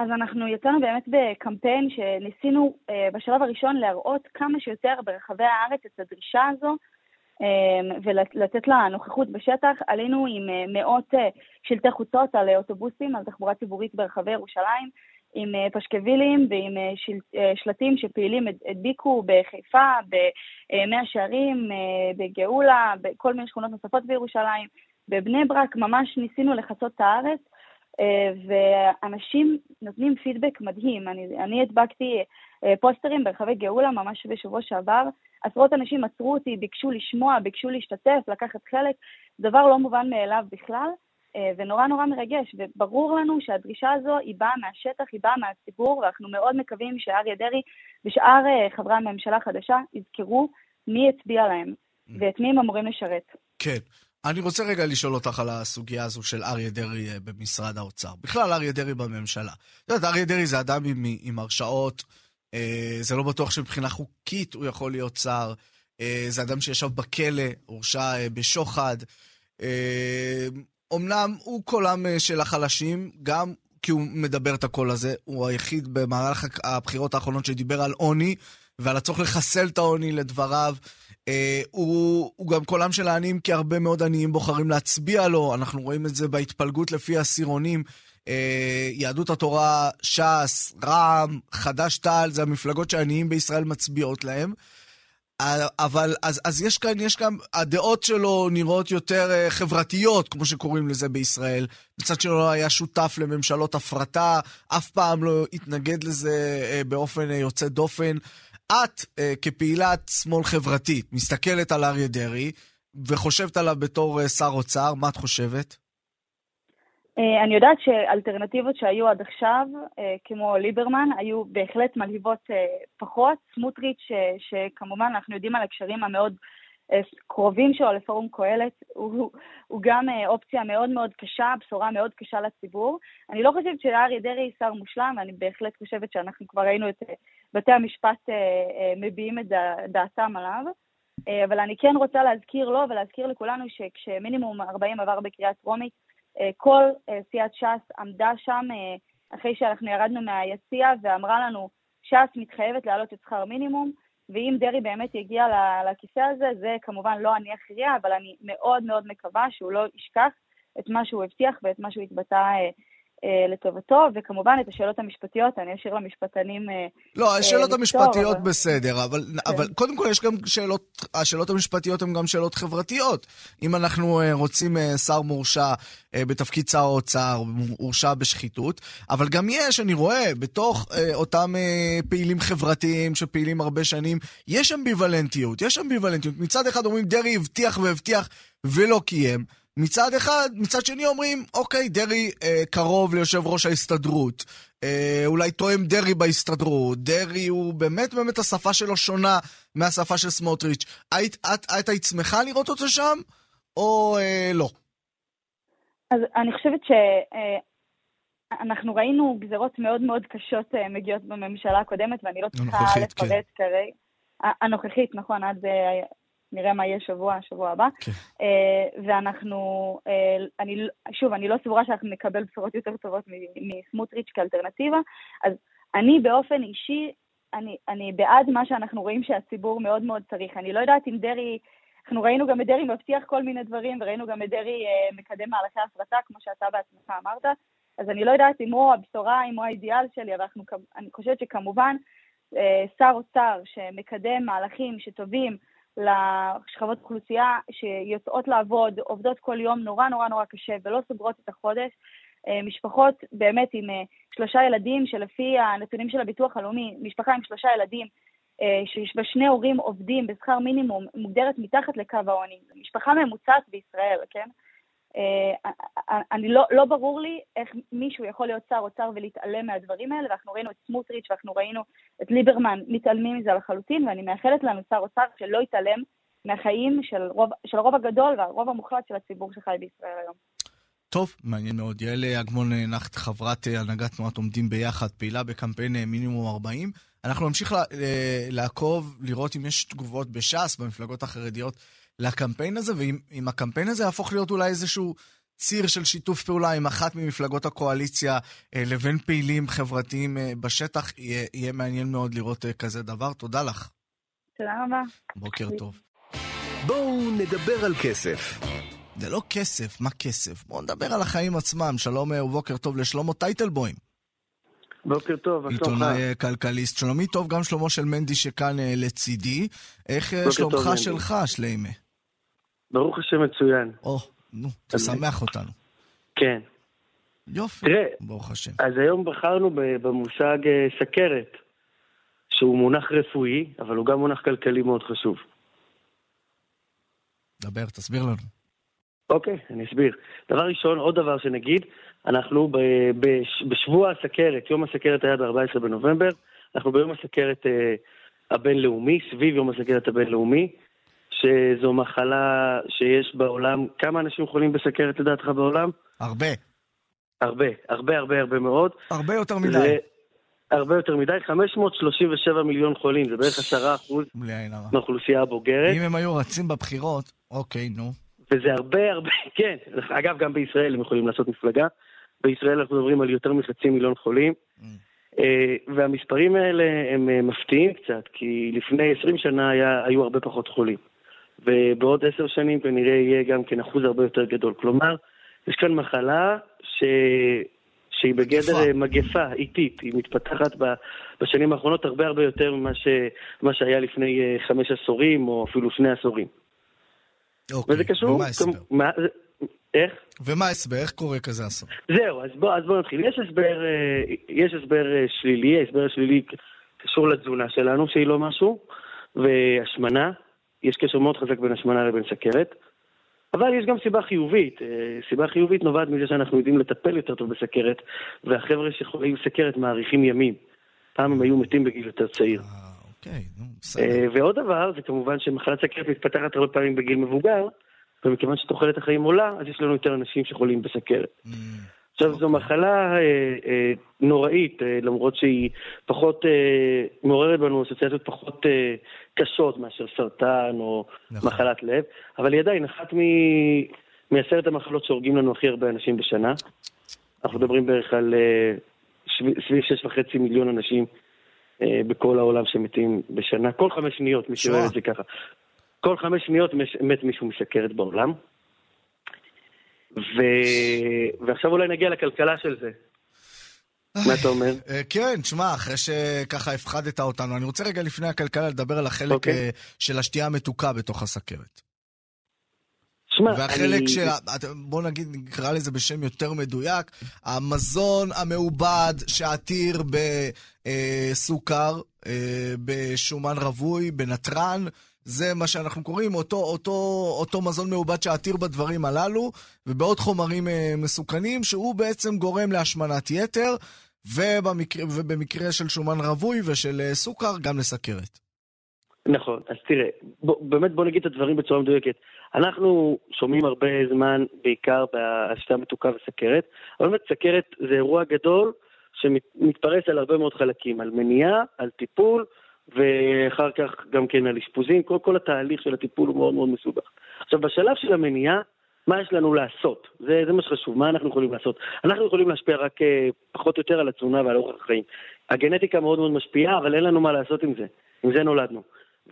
אז אנחנו יצאנו באמת בקמפיין שניסינו אה, בשלב הראשון להראות כמה שיותר ברחבי הארץ את הדרישה הזו אה, ולתת לה נוכחות בשטח. עלינו עם אה, מאות שלטי חוצות על אוטובוסים, על תחבורה ציבורית ברחבי ירושלים, עם פשקווילים ועם של, שלטים שפעילים הד- הדביקו בחיפה, במאה שערים, בגאולה, בכל מיני שכונות נוספות בירושלים, בבני ברק, ממש ניסינו לחצות את הארץ. אה, ואנשים נותנים פידבק מדהים. אני, אני הדבקתי אה, פוסטרים ברחבי גאולה ממש בשבוע שעבר. עשרות אנשים עצרו אותי, ביקשו לשמוע, ביקשו להשתתף, לקחת חלק. דבר לא מובן מאליו בכלל, אה, ונורא נורא מרגש. וברור לנו שהדרישה הזו היא באה מהשטח, היא באה מהציבור, ואנחנו מאוד מקווים שאריה דרעי ושאר חברי הממשלה החדשה יזכרו מי הצביע להם ואת מי הם אמורים לשרת. כן. אני רוצה רגע לשאול אותך על הסוגיה הזו של אריה דרעי אה, במשרד האוצר. בכלל, אריה דרעי בממשלה. את יודעת, אריה דרעי זה אדם עם, עם הרשעות, אה, זה לא בטוח שמבחינה חוקית הוא יכול להיות שר. אה, זה אדם שישב בכלא, הורשע אה, בשוחד. אה, אומנם הוא קולם אה, של החלשים, גם כי הוא מדבר את הקול הזה. הוא היחיד במהלך הבחירות האחרונות שדיבר על עוני ועל הצורך לחסל את העוני לדבריו. אה, הוא, הוא גם קולם של העניים, כי הרבה מאוד עניים בוחרים להצביע לו. אנחנו רואים את זה בהתפלגות לפי העשירונים. אה, יהדות התורה, ש"ס, רע"מ, חד"ש-תע"ל, זה המפלגות שהעניים בישראל מצביעות להם. אבל אז, אז יש כאן, יש כאן, הדעות שלו נראות יותר אה, חברתיות, כמו שקוראים לזה בישראל. מצד שלו היה שותף לממשלות הפרטה, אף פעם לא התנגד לזה באופן יוצא דופן. את, אה, כפעילת שמאל חברתית, מסתכלת על אריה דרעי וחושבת עליו בתור אה, שר אוצר, מה את חושבת? אה, אני יודעת שאלטרנטיבות שהיו עד עכשיו, אה, כמו ליברמן, היו בהחלט מלהיבות אה, פחות. סמוטריץ', אה, שכמובן אנחנו יודעים על הקשרים המאוד אה, קרובים שלו לפורום קהלת, הוא, הוא גם אה, אופציה מאוד מאוד קשה, בשורה מאוד קשה לציבור. אני לא חושבת שאריה דרעי שר מושלם, ואני בהחלט חושבת שאנחנו כבר ראינו את, בתי המשפט מביעים את דעתם עליו. אבל אני כן רוצה להזכיר לו ולהזכיר לכולנו שכשמינימום 40 עבר בקריאה טרומית, כל סיעת ש"ס עמדה שם אחרי שאנחנו ירדנו מהיציע ואמרה לנו, ש"ס מתחייבת להעלות את שכר מינימום, ואם דרעי באמת יגיע לכיסא הזה, זה כמובן לא אני אכריע, אבל אני מאוד מאוד מקווה שהוא לא ישכח את מה שהוא הבטיח ואת מה שהוא התבטא אה, אה, לטובתו, וכמובן את השאלות המשפטיות, אני אשאיר למשפטנים אה, לא, השאלות המשפטיות אבל... בסדר, אבל, כן. אבל קודם כל יש גם שאלות, השאלות המשפטיות הן גם שאלות חברתיות. אם אנחנו רוצים שר מורשע בתפקיד שר האוצר, מורשע בשחיתות, אבל גם יש, אני רואה, בתוך אותם פעילים חברתיים שפעילים הרבה שנים, יש אמביוולנטיות, יש אמביוולנטיות. מצד אחד אומרים, דרעי הבטיח והבטיח ולא קיים. מצד אחד, מצד שני אומרים, אוקיי, דרעי אה, קרוב ליושב ראש ההסתדרות. אה, אולי תואם דרעי בהסתדרות. דרעי הוא באמת באמת השפה שלו שונה מהשפה של סמוטריץ'. היית, את, את היית שמחה לראות אותו שם, או אה, לא? אז אני חושבת שאנחנו אה, ראינו גזרות מאוד מאוד קשות אה, מגיעות בממשלה הקודמת, ואני לא צריכה לפרט כן. כרגע. הנוכחית, נכון, עד נראה מה יהיה שבוע, שבוע הבא. כן. Uh, ואנחנו, uh, אני, שוב, אני לא סבורה שאנחנו נקבל בשורות יותר טובות מסמוטריץ' כאלטרנטיבה, אז אני באופן אישי, אני, אני בעד מה שאנחנו רואים שהציבור מאוד מאוד צריך. אני לא יודעת אם דרעי, אנחנו ראינו גם את דרעי מבטיח כל מיני דברים, וראינו גם את דרעי uh, מקדם מהלכי הפרטה, כמו שאתה בעצמך אמרת, אז אני לא יודעת אם הוא הבשורה, אם הוא האידיאל שלי, אבל אנחנו, אני חושבת שכמובן, שר אוצר שמקדם מהלכים שטובים, לשכבות אוכלוסייה שיוצאות לעבוד, עובדות כל יום נורא נורא נורא קשה ולא סוגרות את החודש. אה, משפחות באמת עם אה, שלושה ילדים, שלפי הנתונים של הביטוח הלאומי, משפחה עם שלושה ילדים, אה, שיש בה שני הורים עובדים בשכר מינימום, מוגדרת מתחת לקו העוני. משפחה ממוצעת בישראל, כן? אה, אני לא, לא ברור לי איך מישהו יכול להיות שר אוצר ולהתעלם מהדברים האלה, ואנחנו ראינו את סמוטריץ' ואנחנו ראינו את ליברמן מתעלמים מזה לחלוטין, ואני מאחלת לנו שר אוצר שלא יתעלם מהחיים של רוב, של הרוב הגדול והרוב המוחלט של הציבור שחי בישראל היום. טוב, מעניין מאוד. יעל אגמון נחת, חברת אה, הנהגת תנועת עומדים ביחד, פעילה בקמפיין אה, מינימום 40. אנחנו נמשיך לעקוב, לראות אם יש תגובות בש"ס, במפלגות החרדיות, לקמפיין הזה, ואם הקמפיין הזה יהפוך להיות אולי איזשהו ציר של שיתוף פעולה עם אחת ממפלגות הקואליציה אה, לבין פעילים חברתיים אה, בשטח, יהיה, יהיה מעניין מאוד לראות אה, כזה דבר. תודה לך. תודה רבה. בוקר טוב. בואו נדבר על כסף. זה לא כסף, מה כסף? בואו נדבר על החיים עצמם. שלום ובוקר טוב לשלמה טייטלבוים. בוקר טוב, מה שלומך? עיתונאי כלכליסט. שלומי טוב, גם שלמה של מנדי שכאן לצידי. איך שלומך שלך, שליימה? ברוך השם מצוין. או, נו, תשמח אותנו. כן. יופי, תראה, ברוך השם. אז היום בחרנו במושג אה, סכרת, שהוא מונח רפואי, אבל הוא גם מונח כלכלי מאוד חשוב. דבר, תסביר לנו. אוקיי, אני אסביר. דבר ראשון, עוד דבר שנגיד, אנחנו בשבוע הסכרת, יום הסכרת היה ב-14 בנובמבר, אנחנו ביום הסכרת אה, הבינלאומי, סביב יום הסכרת הבינלאומי. שזו מחלה שיש בעולם. כמה אנשים חולים בסכרת לדעתך בעולם? הרבה. הרבה, הרבה הרבה הרבה מאוד. הרבה יותר מדי. הרבה יותר מדי, 537 מיליון חולים, זה בערך 10 אחוז מהאוכלוסייה הבוגרת. אם הם היו רצים בבחירות, אוקיי, נו. וזה הרבה הרבה, כן. אגב, גם בישראל הם יכולים לעשות מפלגה. בישראל אנחנו מדברים על יותר מחצי מיליון חולים. Mm. אה, והמספרים האלה הם אה, מפתיעים קצת, כי לפני 20 שנה היה, היו הרבה פחות חולים. ובעוד עשר שנים כנראה יהיה גם כן אחוז הרבה יותר גדול. כלומר, יש כאן מחלה ש... שהיא בגדר מגפה, מגפה איטית, היא מתפתחת בשנים האחרונות הרבה הרבה יותר ממה ש... שהיה לפני אה, חמש עשורים או אפילו שני עשורים. אוקיי, וזה קשור... ומה ההסבר? מה... איך? ומה ההסבר? איך קורה כזה אסון? זהו, אז בואו בוא נתחיל. יש הסבר, אה, יש הסבר אה, שלילי, ההסבר השלילי קשור לתזונה שלנו, שהיא לא משהו, והשמנה, יש קשר מאוד חזק בין השמנה לבין סכרת. אבל יש גם סיבה חיובית. אה, סיבה חיובית נובעת מזה שאנחנו יודעים לטפל יותר טוב בסכרת, והחבר'ה שחולים סכרת מאריכים ימים. פעם הם היו מתים בגיל יותר צעיר. אה, אוקיי, נו, בסדר. אה, ועוד דבר, זה כמובן שמחלת סכרת מתפתחת הרבה פעמים בגיל מבוגר, ומכיוון שתוחלת החיים עולה, אז יש לנו יותר אנשים שחולים בסכרת. Mm. עכשיו, זו מחלה אה, אה, נוראית, אה, למרות שהיא פחות אה, מעוררת בנו אסוציאציות פחות אה, קשות מאשר סרטן או נכון. מחלת לב, אבל היא עדיין אחת מ- מעשרת המחלות שהורגים לנו הכי הרבה אנשים בשנה. אנחנו מדברים בערך על אה, סביב שש וחצי מיליון אנשים אה, בכל העולם שמתים בשנה. כל חמש שניות, מי. שאוהב את זה ככה. כל חמש שניות מת מישהו מסכרת בעולם. ו... ועכשיו אולי נגיע לכלכלה של זה. מה אתה אומר? אה, כן, תשמע, אחרי שככה הפחדת אותנו, אני רוצה רגע לפני הכלכלה לדבר על החלק אוקיי. אה, של השתייה המתוקה בתוך הסכרת. שמע, והחלק אני... ש... את- בוא נגיד, נקרא לזה בשם יותר מדויק, המזון המעובד שעתיר בסוכר, אה, בשומן רווי, בנתרן, זה מה שאנחנו קוראים, אותו, אותו, אותו מזון מעובד שעתיר בדברים הללו, ובעוד חומרים אה, מסוכנים, שהוא בעצם גורם להשמנת יתר, ובמקרה, ובמקרה של שומן רווי ושל אה, סוכר, גם לסכרת. נכון, אז תראה, בוא, באמת בוא נגיד את הדברים בצורה מדויקת. אנחנו שומעים הרבה זמן, בעיקר בהשתייה מתוקה וסכרת, אבל באמת סכרת זה אירוע גדול שמתפרס על הרבה מאוד חלקים, על מניעה, על טיפול, ואחר כך גם כן על אשפוזים, כל, כל התהליך של הטיפול הוא מאוד מאוד מסובך. עכשיו, בשלב של המניעה, מה יש לנו לעשות? זה, זה מה שחשוב, מה אנחנו יכולים לעשות? אנחנו יכולים להשפיע רק אה, פחות או יותר על התזונה ועל אורח החיים. הגנטיקה מאוד מאוד משפיעה, אבל אין לנו מה לעשות עם זה. עם זה נולדנו.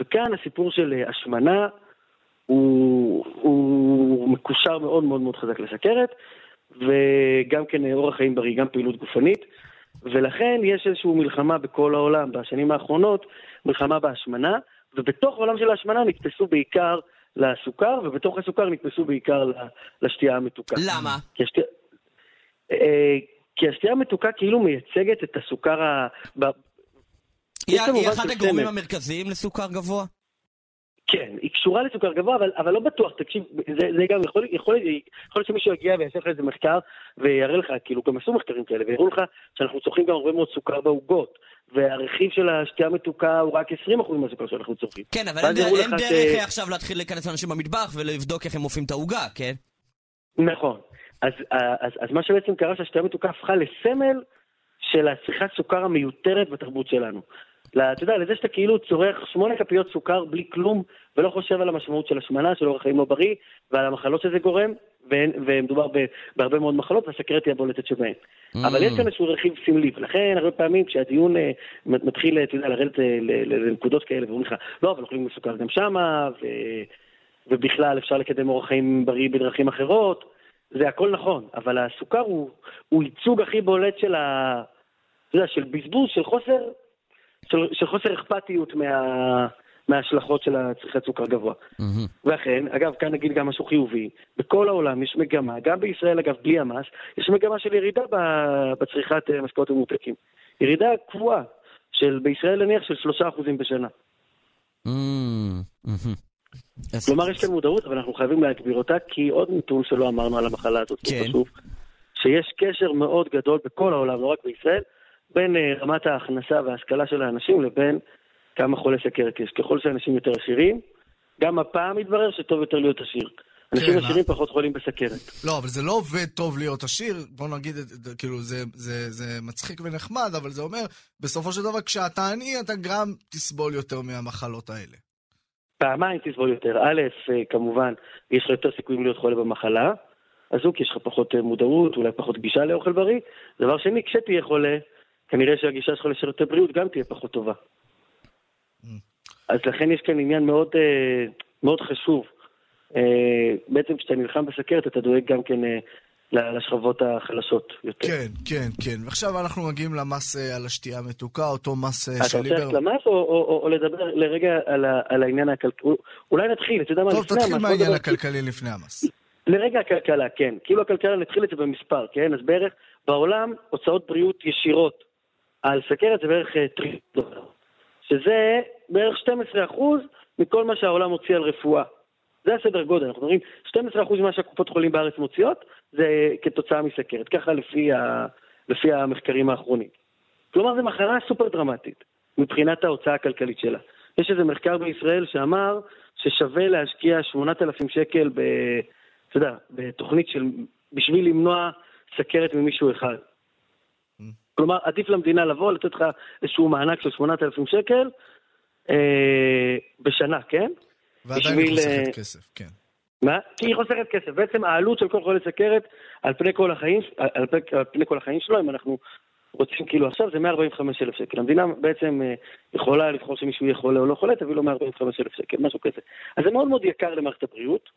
וכאן הסיפור של אה, השמנה הוא, הוא מקושר מאוד מאוד מאוד חזק לסכרת, וגם כן אה, אורח חיים בריא, גם פעילות גופנית, ולכן יש איזושהי מלחמה בכל העולם בשנים האחרונות, מלחמה בהשמנה, ובתוך העולם של ההשמנה נתפסו בעיקר לסוכר, ובתוך הסוכר נתפסו בעיקר לשתייה המתוקה. למה? כי השתייה, אה, כי השתייה המתוקה כאילו מייצגת את הסוכר ה... היא היא אחד הגורמים. המרכזיים לסוכר גבוה? כן, היא קשורה לסוכר גבוה, אבל, אבל לא בטוח, תקשיב, זה, זה גם יכול, יכול, יכול להיות שמישהו יגיע ויעשה לך איזה מחקר ויראה לך, כאילו גם עשו מחקרים כאלה, ויראו לך שאנחנו צורכים גם הרבה מאוד סוכר בעוגות, והרכיב של השתייה המתוקה הוא רק 20% מהסוכר שאנחנו צורכים. כן, אבל אין אין דרך ש- עכשיו להתחיל להיכנס לאנשים במטבח ולבדוק איך הם אופים את העוגה, כן? נכון. אז, אז, אז מה שבעצם קרה שהשתייה המתוקה הפכה לסמל של הצריכת סוכר המיותרת בתרבות שלנו. אתה יודע, לזה שאתה כאילו צורך שמונה כפיות סוכר בלי כלום, ולא חושב על המשמעות של השמנה, של אורח חיים לא בריא, ועל המחלות שזה גורם, ומדובר בהרבה מאוד מחלות, והסכרת היא הבולטת שבהן. אבל יש כאן איזשהו רכיב סמלי, ולכן הרבה פעמים כשהדיון אה, מת- מתחיל, אתה יודע, לרדת אה, לנקודות כאלה, ואומרים לך, לא, אבל אוכלים סוכר גם שמה, ו... ובכלל אפשר לקדם אורח חיים בריא בדרכים אחרות, זה הכל נכון, אבל הסוכר הוא, הוא ייצוג הכי בולט של ה... אתה יודע, של בזבוז, של חוסר, של, של חוסר אכפתיות מה, מההשלכות של הצריכת סוכר גבוה. ואכן, אגב, כאן נגיד גם משהו חיובי, בכל העולם יש מגמה, גם בישראל אגב, בלי המס, יש מגמה של ירידה ב- בצריכת אה, משקאות ממותקים. ירידה קבועה, של בישראל נניח של שלושה אחוזים בשנה. אז- כלומר, יש כאן מודעות, אבל אנחנו חייבים להגביר אותה, כי עוד נתון שלא אמרנו על המחלה הזאת, כן. חשוב, שיש קשר מאוד גדול בכל העולם, לא רק בישראל, בין אה, רמת ההכנסה וההשכלה של האנשים לבין כמה חולי סכרת יש. ככל שאנשים יותר עשירים, גם הפעם מתברר שטוב יותר להיות עשיר. אנשים כן, עשירים פחות חולים בסכרת. לא, אבל זה לא עובד טוב להיות עשיר, בוא נגיד, כאילו, זה, זה, זה מצחיק ונחמד, אבל זה אומר, בסופו של דבר, כשאתה עני, אתה גם תסבול יותר מהמחלות האלה. פעמיים תסבול יותר. א', אה, כמובן, יש לך יותר סיכויים להיות חולה במחלה, אז הוא, כי יש לך פחות אה, מודעות, אולי פחות גישה לאוכל בריא. דבר שני, כשתהיה חולה, כנראה שהגישה שלך לשירותי בריאות גם תהיה פחות טובה. אז לכן יש כאן עניין מאוד, אה, מאוד חשוב. אה, בעצם כשאתה נלחם בסכרת, אתה דואג גם כן אה, לשכבות החלשות יותר. כן, כן, כן. ועכשיו אנחנו מגיעים למס על השתייה המתוקה, אותו מס אה, אתה של רוצה ליבר... ללכת למס או, או, או, או לדבר לרגע על, ה, על העניין הכלכלי? אולי נתחיל, אתה יודע מה, טוב, לפני תתחיל המס, בוא מהעניין נדבר- הכלכלי לפני המס. לרגע הכלכלה, כן. כאילו הכלכלה, נתחיל את זה במספר, כן? אז בערך בעולם הוצאות בריאות ישירות על סכרת זה בערך אה, טריליון דולר. שזה בערך 12% מכל מה שהעולם מוציא על רפואה. זה הסדר גודל, אנחנו מדברים 12% ממה שהקופות חולים בארץ מוציאות זה כתוצאה מסכרת, ככה לפי, ה, לפי המחקרים האחרונים. כלומר, זו מחלה סופר דרמטית מבחינת ההוצאה הכלכלית שלה. יש איזה מחקר בישראל שאמר ששווה להשקיע 8,000 שקל ב... אתה יודע, בתוכנית של... בשביל למנוע סכרת ממישהו אחד. כלומר, עדיף למדינה לבוא, לתת לך איזשהו מענק של 8,000 שקל אה, בשנה, כן? ועדיין היא חוסכת אה, כסף, כן. מה? כי היא חוסכת כסף. בעצם העלות של כל חולה סכרת על פני כל החיים, על פני, על פני כל החיים שלו, אם אנחנו רוצים כאילו עכשיו, זה 145 אלף שקל. המדינה בעצם אה, יכולה לבחור שמישהו יהיה חולה או לא חולה, תביא לו 145 אלף שקל, משהו כזה. אז זה מאוד מאוד יקר למערכת הבריאות,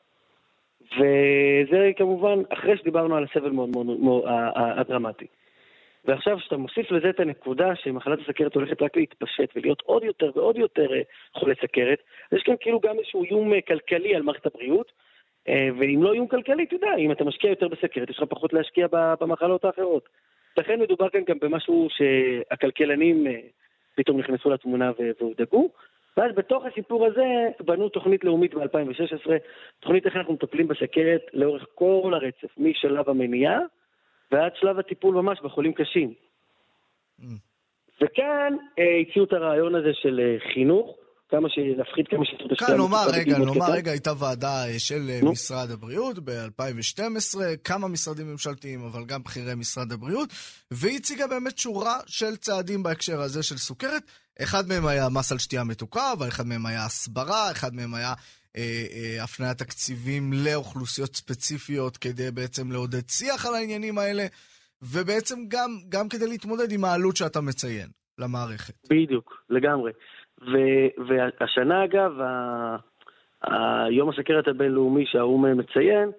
וזה כמובן אחרי שדיברנו על הסבל מאוד מאוד, מאוד ה- ה- הדרמטי. ועכשיו, כשאתה מוסיף לזה את הנקודה שמחלת הסכרת הולכת רק להתפשט ולהיות עוד יותר ועוד יותר אה, חולי סכרת, אז יש כאן כאילו גם איזשהו איום אה, כלכלי על מערכת הבריאות, אה, ואם לא איום כלכלי, אתה יודע, אם אתה משקיע יותר בסכרת, יש לך פחות להשקיע במחלות האחרות. לכן מדובר כאן גם במשהו שהכלכלנים פתאום נכנסו לתמונה והודאגו. ואז בתוך הסיפור הזה בנו תוכנית לאומית ב-2016, תוכנית איך אנחנו מטפלים בסכרת לאורך כל הרצף, משלב המניעה ועד שלב הטיפול ממש בחולים קשים. Mm. וכאן אה, הציעו את הרעיון הזה של אה, חינוך, כמה שנפחית כמה שיותר את כאן נאמר, רגע, נאמר. רגע, הייתה ועדה אה, של אה, נו. משרד הבריאות ב-2012, כמה משרדים ממשלתיים, אבל גם בכירי משרד הבריאות, והיא הציגה באמת שורה של צעדים בהקשר הזה של סוכרת. אחד מהם היה מס על שתייה מתוקה, ואחד מהם היה הסברה, אחד מהם היה הפניית תקציבים לאוכלוסיות ספציפיות כדי בעצם לעודד שיח על העניינים האלה, ובעצם גם, גם כדי להתמודד עם העלות שאתה מציין למערכת. בדיוק, לגמרי. ו- והשנה אגב, ה- ה- יום הסכרת הבינלאומי שהאו"ם מציין,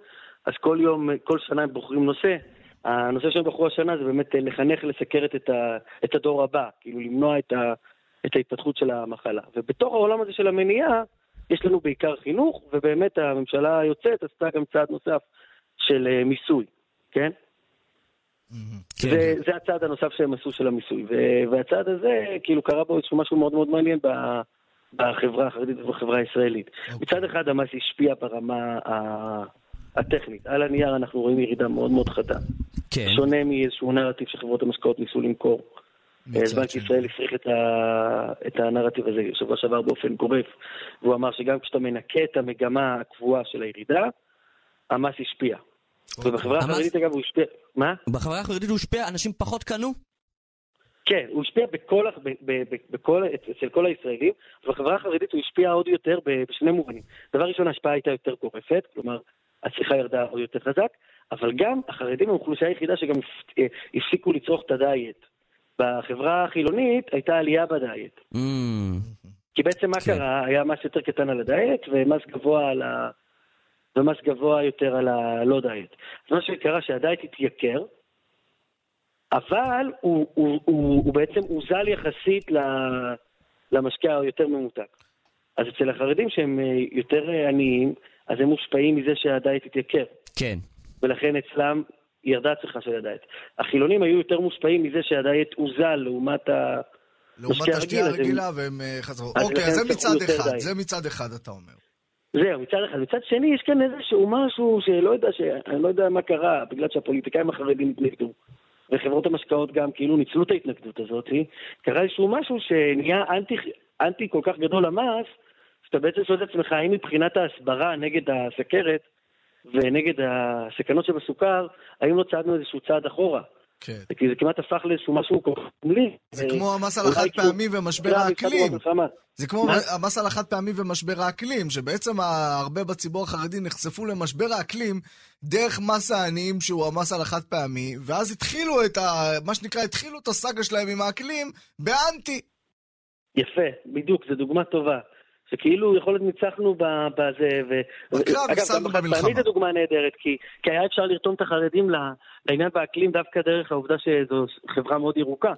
אז כל יום, כל שנה הם בוחרים נושא. הנושא שהם בחרו השנה זה באמת לחנך לסכרת את, ה- את הדור הבא, כאילו למנוע את, ה- את ההתפתחות של המחלה. ובתוך העולם הזה של המניעה, יש לנו בעיקר חינוך, ובאמת הממשלה היוצאת עשתה גם צעד נוסף של אה, מיסוי, כן? כן. זה, זה הצעד הנוסף שהם עשו של המיסוי. והצעד הזה, כאילו קרה בו איזשהו משהו מאוד מאוד מעניין ב- בחברה החרדית ובחברה הישראלית. אוקיי. מצד אחד המס השפיע ברמה הטכנית. על הנייר אנחנו רואים ירידה מאוד מאוד חדה. כן. שונה מאיזשהו נרטיב שחברות המשקאות ניסו למכור. אז בנק. ישראל הפריך את, ה... את הנרטיב הזה בשבוע שעבר באופן גורף, והוא אמר שגם כשאתה מנקה את המגמה הקבועה של הירידה, המס השפיע. אוקיי. ובחברה החרדית אגב הוא השפיע... מה? בחברה החרדית הוא השפיע, אנשים פחות קנו? כן, הוא השפיע בכל, ב, ב, ב, בכל, אצל כל הישראלים, ובחברה החרדית הוא השפיע עוד יותר ב- בשני מובנים. דבר ראשון, ההשפעה הייתה יותר גורפת, כלומר, הצריכה ירדה עוד יותר חזק, אבל גם החרדים הם האוכלוסייה היחידה שגם אה, הפסיקו לצרוך את הדיאט. בחברה החילונית הייתה עלייה בדיאט. Mm, כי בעצם מה כן. קרה? היה מס יותר קטן על הדיאט ומס גבוה על ה... ומס גבוה יותר על הלא דיאט. אז מה שקרה שהדיאט התייקר, אבל הוא, הוא, הוא, הוא בעצם הוזל יחסית ל- למשקה היותר ממותק. אז אצל החרדים שהם אה, יותר אה, עניים, אז הם מושפעים מזה שהדיאט התייקר, כן. ולכן אצלם ירדה הצריכה של הדיאט. החילונים היו יותר מושפעים מזה שהדיאט הוזל לעומת ה... לעומת השתייה הם- הרגילה והם אה, חזרו. אוקיי, אז זה מצד אחד. זה מצד אחד אתה אומר. זהו, מצד אחד. מצד שני, יש כאן איזשהו משהו שלא יודע, שאני לא יודע מה קרה, בגלל שהפוליטיקאים החרדים התנגדו. וחברות המשקאות גם כאילו ניצלו את ההתנגדות הזאת, קרה איזשהו משהו שנהיה אנטי, אנטי כל כך גדול למס, שאתה בעצם שואל את עצמך האם מבחינת ההסברה נגד הסכרת ונגד הסכנות שבסוכר, האם לא צעדנו איזשהו צעד אחורה? כן. כי זה כמעט הפך לאיזשהו משהו כל כך סמלי. זה כמו המס על החד פעמי ומשבר האקלים. זה כמו? המס על החד פעמי ומשבר האקלים, שבעצם הרבה בציבור החרדי נחשפו למשבר האקלים דרך מס העניים שהוא המס על החד פעמי, ואז התחילו את ה... מה שנקרא, התחילו את הסאגה שלהם עם האקלים באנטי. יפה, בדיוק, זו דוגמה טובה. שכאילו יכול להיות ניצחנו בזה, ו... בקרב אגב, הפסדנו במלחמה. פעמית זו דוגמה נהדרת, כי, כי היה אפשר לרתום את החרדים לעניין באקלים דווקא דרך העובדה שזו חברה מאוד ירוקה.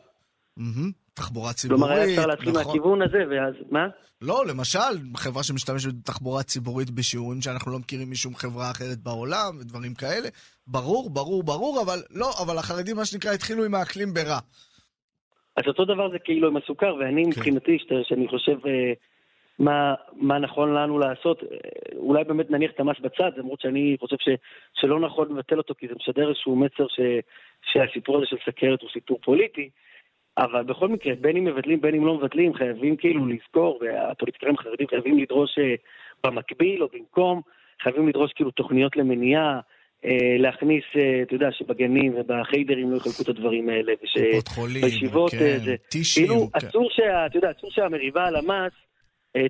מהמם, תחבורה ציבורית, כלומר, היה אפשר להתחיל נכון. מהכיוון הזה, ואז, מה? לא, למשל, חברה שמשתמשת בתחבורה ציבורית בשיעורים שאנחנו לא מכירים משום חברה אחרת בעולם, ודברים כאלה. ברור, ברור, ברור, אבל לא, אבל החרדים, מה שנקרא, התחילו עם האקלים ברע. אז אותו דבר זה כאילו עם הסוכר, ואני כן. מבחינתי, שאני חושב אה, מה, מה נכון לנו לעשות, אולי באמת נניח את המס בצד, למרות שאני חושב ש, שלא נכון לבטל אותו, כי זה משדר איזשהו מסר ש, שהסיפור הזה של סכרת הוא סיפור פוליטי, אבל בכל מקרה, בין אם מבטלים, בין אם לא מבטלים, חייבים כאילו לזכור, והפוליטיקאים החרדים חייבים לדרוש אה, במקביל או במקום, חייבים לדרוש כאילו תוכניות למניעה, אה, להכניס, אה, אתה יודע, שבגנים ובחיידרים לא יחלקו את הדברים האלה, ושבישיבות, כן, זה, כאילו, כן. אסור שה, אתה יודע, אסור שהמריבה על המס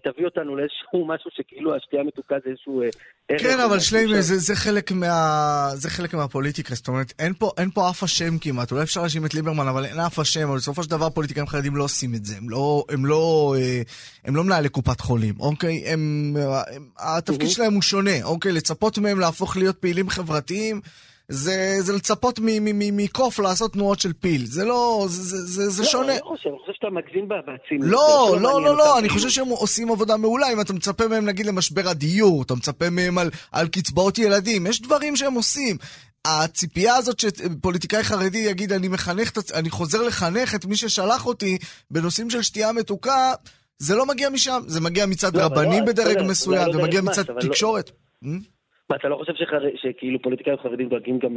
תביא אותנו לאיזשהו משהו שכאילו השתייה המתוקה זה איזשהו אה. כן, אבל שליימי, זה, זה, חלק מה, זה חלק מהפוליטיקה, זאת אומרת, אין פה, אין פה אף אשם כמעט, אולי אפשר להאשים את ליברמן, אבל אין אף אשם, אבל בסופו של דבר פוליטיקאים חרדים לא עושים את זה, הם לא, הם לא, אה, הם לא מנהלי קופת חולים, אוקיי? הם, הם, התפקיד שלהם הוא שונה, אוקיי? לצפות מהם להפוך להיות פעילים חברתיים, זה, זה לצפות מקוף לעשות תנועות של פיל, זה לא, זה, זה, זה, זה לא, שונה. אני לא חושב, אני חושב שאתה מגזים בעצימות. לא, לא, מעניין לא, לא, אותם. אני חושב שהם עושים עבודה מעולה. אם אתה מצפה מהם נגיד למשבר הדיור, אתה מצפה מהם על, על קצבאות ילדים, יש דברים שהם עושים. הציפייה הזאת שפוליטיקאי חרדי יגיד, אני מחנך, אני חוזר לחנך את מי ששלח אותי בנושאים של שתייה מתוקה, זה לא מגיע משם, זה מגיע מצד לא, אבל רבנים לא, בדרג בסדר, מסוים, זה לא מגיע מצד לא- תקשורת. Hmm? מה, אתה לא חושב שחר- שכאילו פוליטיקאים חרדים דואגים גם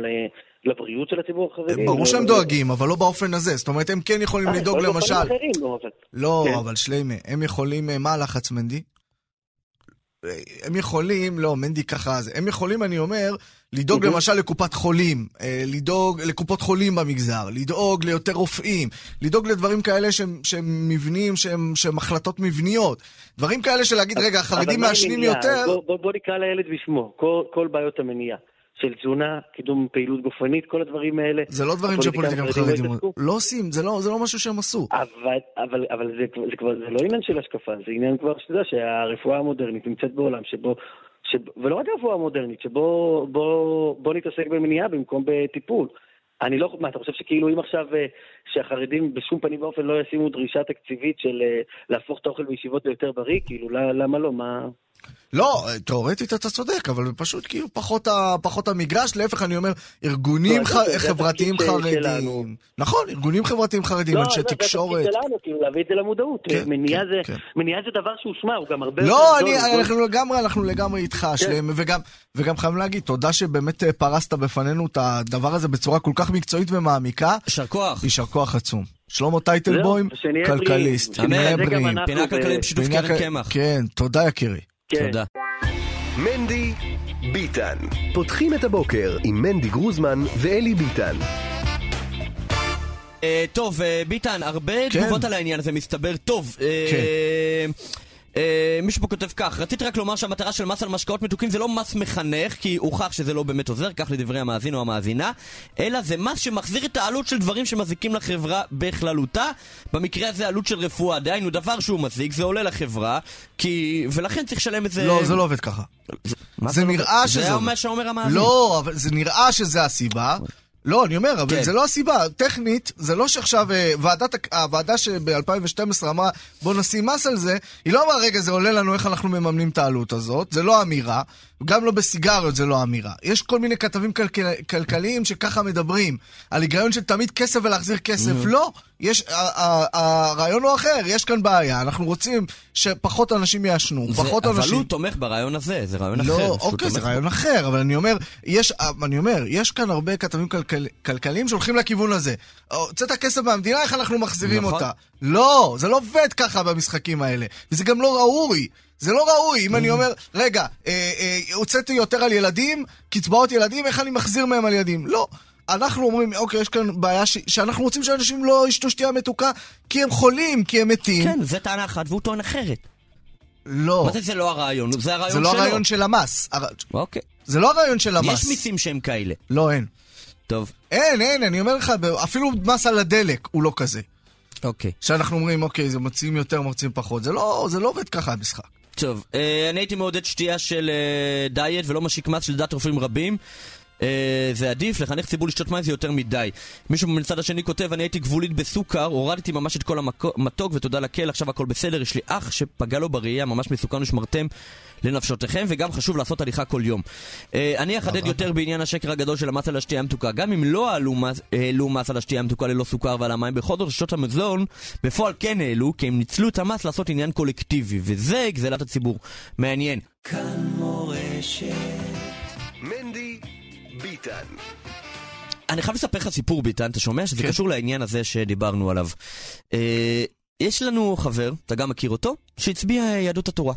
לבריאות של הציבור החרדי? ברור לא- שהם לא- דואגים, אבל לא באופן הזה. זאת אומרת, הם כן יכולים אה, לדאוג למשל... לא, אבל- לא, כן. שליימה, הם יכולים, אה, מה הלחץ, מנדי? הם יכולים, לא, מנדי ככה, זה, הם יכולים, אני אומר, לדאוג אוקיי. למשל לקופת חולים, אה, לדאוג לקופות חולים במגזר, לדאוג ליותר רופאים, לדאוג לדברים כאלה שהם, שהם מבנים, שהם, שהם החלטות מבניות. דברים כאלה של להגיד, רגע, החרדים מעשנים? יותר, בוא, בוא, בוא נקרא לילד בשמו, כל, כל בעיות המניעה. של תזונה, קידום פעילות גופנית, כל הדברים האלה. זה לא דברים הפוליטיקאים שפוליטיקאים חרדים. לא עושים, זה לא, זה לא משהו שהם עשו. אבל, אבל, אבל זה, זה כבר, זה לא עניין של השקפה, זה עניין כבר, שאתה יודע, שהרפואה המודרנית נמצאת בעולם שבו, שבו ולא רק הרפואה המודרנית, שבו בוא, בוא נתעסק במניעה במקום בטיפול. אני לא, מה, אתה חושב שכאילו אם עכשיו, אה, שהחרדים בשום פנים ואופן לא ישימו דרישה תקציבית של אה, להפוך את האוכל בישיבות ליותר בריא, כאילו, למה לא, מה... לא, תאורטית אתה צודק, אבל פשוט כאילו פחות, ה, פחות המגרש, להפך אני אומר, ארגונים לא, ח... זה- זה חברתיים של- חרדים. שלנו. נכון, ארגונים חברתיים חרדים, לא, אנשי זה- זה תקשורת. התפקיד שלנו, כאילו, להביא את זה למודעות. כן, מניעה כן, זה- כן. מניעה זה דבר שהוא שמע, הוא גם הרבה לא, אני, זול, הוא אנחנו לגמרי, אנחנו לגמרי איתך, שלם, וגם, וגם חייבים להגיד, תודה שבאמת אה, פרסת בפנינו את הדבר הזה בצורה כל כך מקצועית ומעמיקה, יישר כוח. יישר כוח עצום. שלמה טייטלבוים, זהו, שנהיה כלכליסט, בריאים. זה פינה כלכלית בשיתוף קרן קמח. כן, תודה יקירי. כן. תודה. מנדי ביטן. פותחים את הבוקר עם מנדי גרוזמן ואלי ביטן. אה, טוב, אה, ביטן, הרבה כן. תגובות על העניין הזה, מסתבר. טוב, אה, כן. אה, מישהו פה כותב כך, רציתי רק לומר שהמטרה של מס על משקאות מתוקים זה לא מס מחנך, כי הוכח שזה לא באמת עוזר, כך לדברי המאזין או המאזינה, אלא זה מס שמחזיר את העלות של דברים שמזיקים לחברה בכללותה, במקרה הזה עלות של רפואה, דהיינו דבר שהוא מזיק, זה עולה לחברה, כי... ולכן צריך לשלם את זה... לא, זה לא עובד ככה. מה זה לא- נראה שזה זה. מה שאומר המאזין. לא, אבל זה נראה שזה הסיבה. לא, אני אומר, אבל כן. זה לא הסיבה. טכנית, זה לא שעכשיו אה, ועדת, הוועדה שב-2012 אמרה, בוא נשים מס על זה, היא לא אמרה, רגע, זה עולה לנו איך אנחנו מממנים את העלות הזאת, זה לא אמירה. גם לא בסיגריות זה לא אמירה. יש כל מיני כתבים כלכל, כלכליים שככה מדברים, על היגיון של תמיד כסף ולהחזיר כסף. לא, יש, הרעיון הוא אחר, יש כאן בעיה, אנחנו רוצים שפחות אנשים יעשנו, זה- פחות אבל אנשים... הוא תומך ברעיון הזה, זה רעיון אחר. לא, אוקיי, זה רעיון אחר, אבל אני אומר, יש, אני אומר, יש כאן הרבה כתבים כלכל, כלכליים שהולכים לכיוון הזה. הוצאת כסף מהמדינה, איך אנחנו מחזירים נכון. אותה? לא, זה לא עובד ככה במשחקים האלה. וזה גם לא ראוי. זה לא ראוי, אם אני אומר, רגע, אה, אה, הוצאתי יותר על ילדים, קצבאות ילדים, איך אני מחזיר מהם על ילדים? לא. אנחנו אומרים, אוקיי, יש כאן בעיה ש... שאנחנו רוצים שאנשים לא ישתו שתייה מתוקה כי הם חולים, כי הם מתים. כן, זה טענה אחת והוא טוען אחרת. לא, מה זה זה לא הרעיון? זה הרעיון זה שלו. לא הרעיון של המס. הר- אוקיי. זה לא הרעיון של המס. יש מיסים שהם כאלה. לא, אין. טוב, אין, אין, אני אומר לך, אפילו מס על הדלק הוא לא כזה. אוקיי. שאנחנו אומרים, אוקיי, זה מוציאים יותר, מוציאים פחות. זה לא, זה לא עובד ככה המשחק. טוב, אה, אני הייתי מעודד שתייה של אה, דיאט ולא משיק מס שלדעת רופאים רבים. אה, זה עדיף, לחנך ציבור לשתות מים זה יותר מדי. מישהו מצד השני כותב, אני הייתי גבולית בסוכר, הורדתי ממש את כל המתוק ותודה לקל, עכשיו הכל בסדר, יש לי אח שפגע לו בראייה, ממש מסוכן ושמרתם לנפשותיכם, וגם חשוב לעשות הליכה כל יום. אה, אני אחדד יותר בעניין השקר הגדול של המס על השתייה המתוקה. גם אם לא העלו מס- העלו מס על השתייה המתוקה ללא סוכר ועל המים, בכל זאת רשתות המזון בפועל כן העלו, כי הם ניצלו את המס לעשות עניין קולקטיבי, וזה גזלת הציבור. מעניין. מנדי ביטן. אני חייב לספר לך סיפור, ביטן, אתה שומע? שזה כן. קשור לעניין הזה שדיברנו עליו. אה, יש לנו חבר, אתה גם מכיר אותו, שהצביע יהדות התורה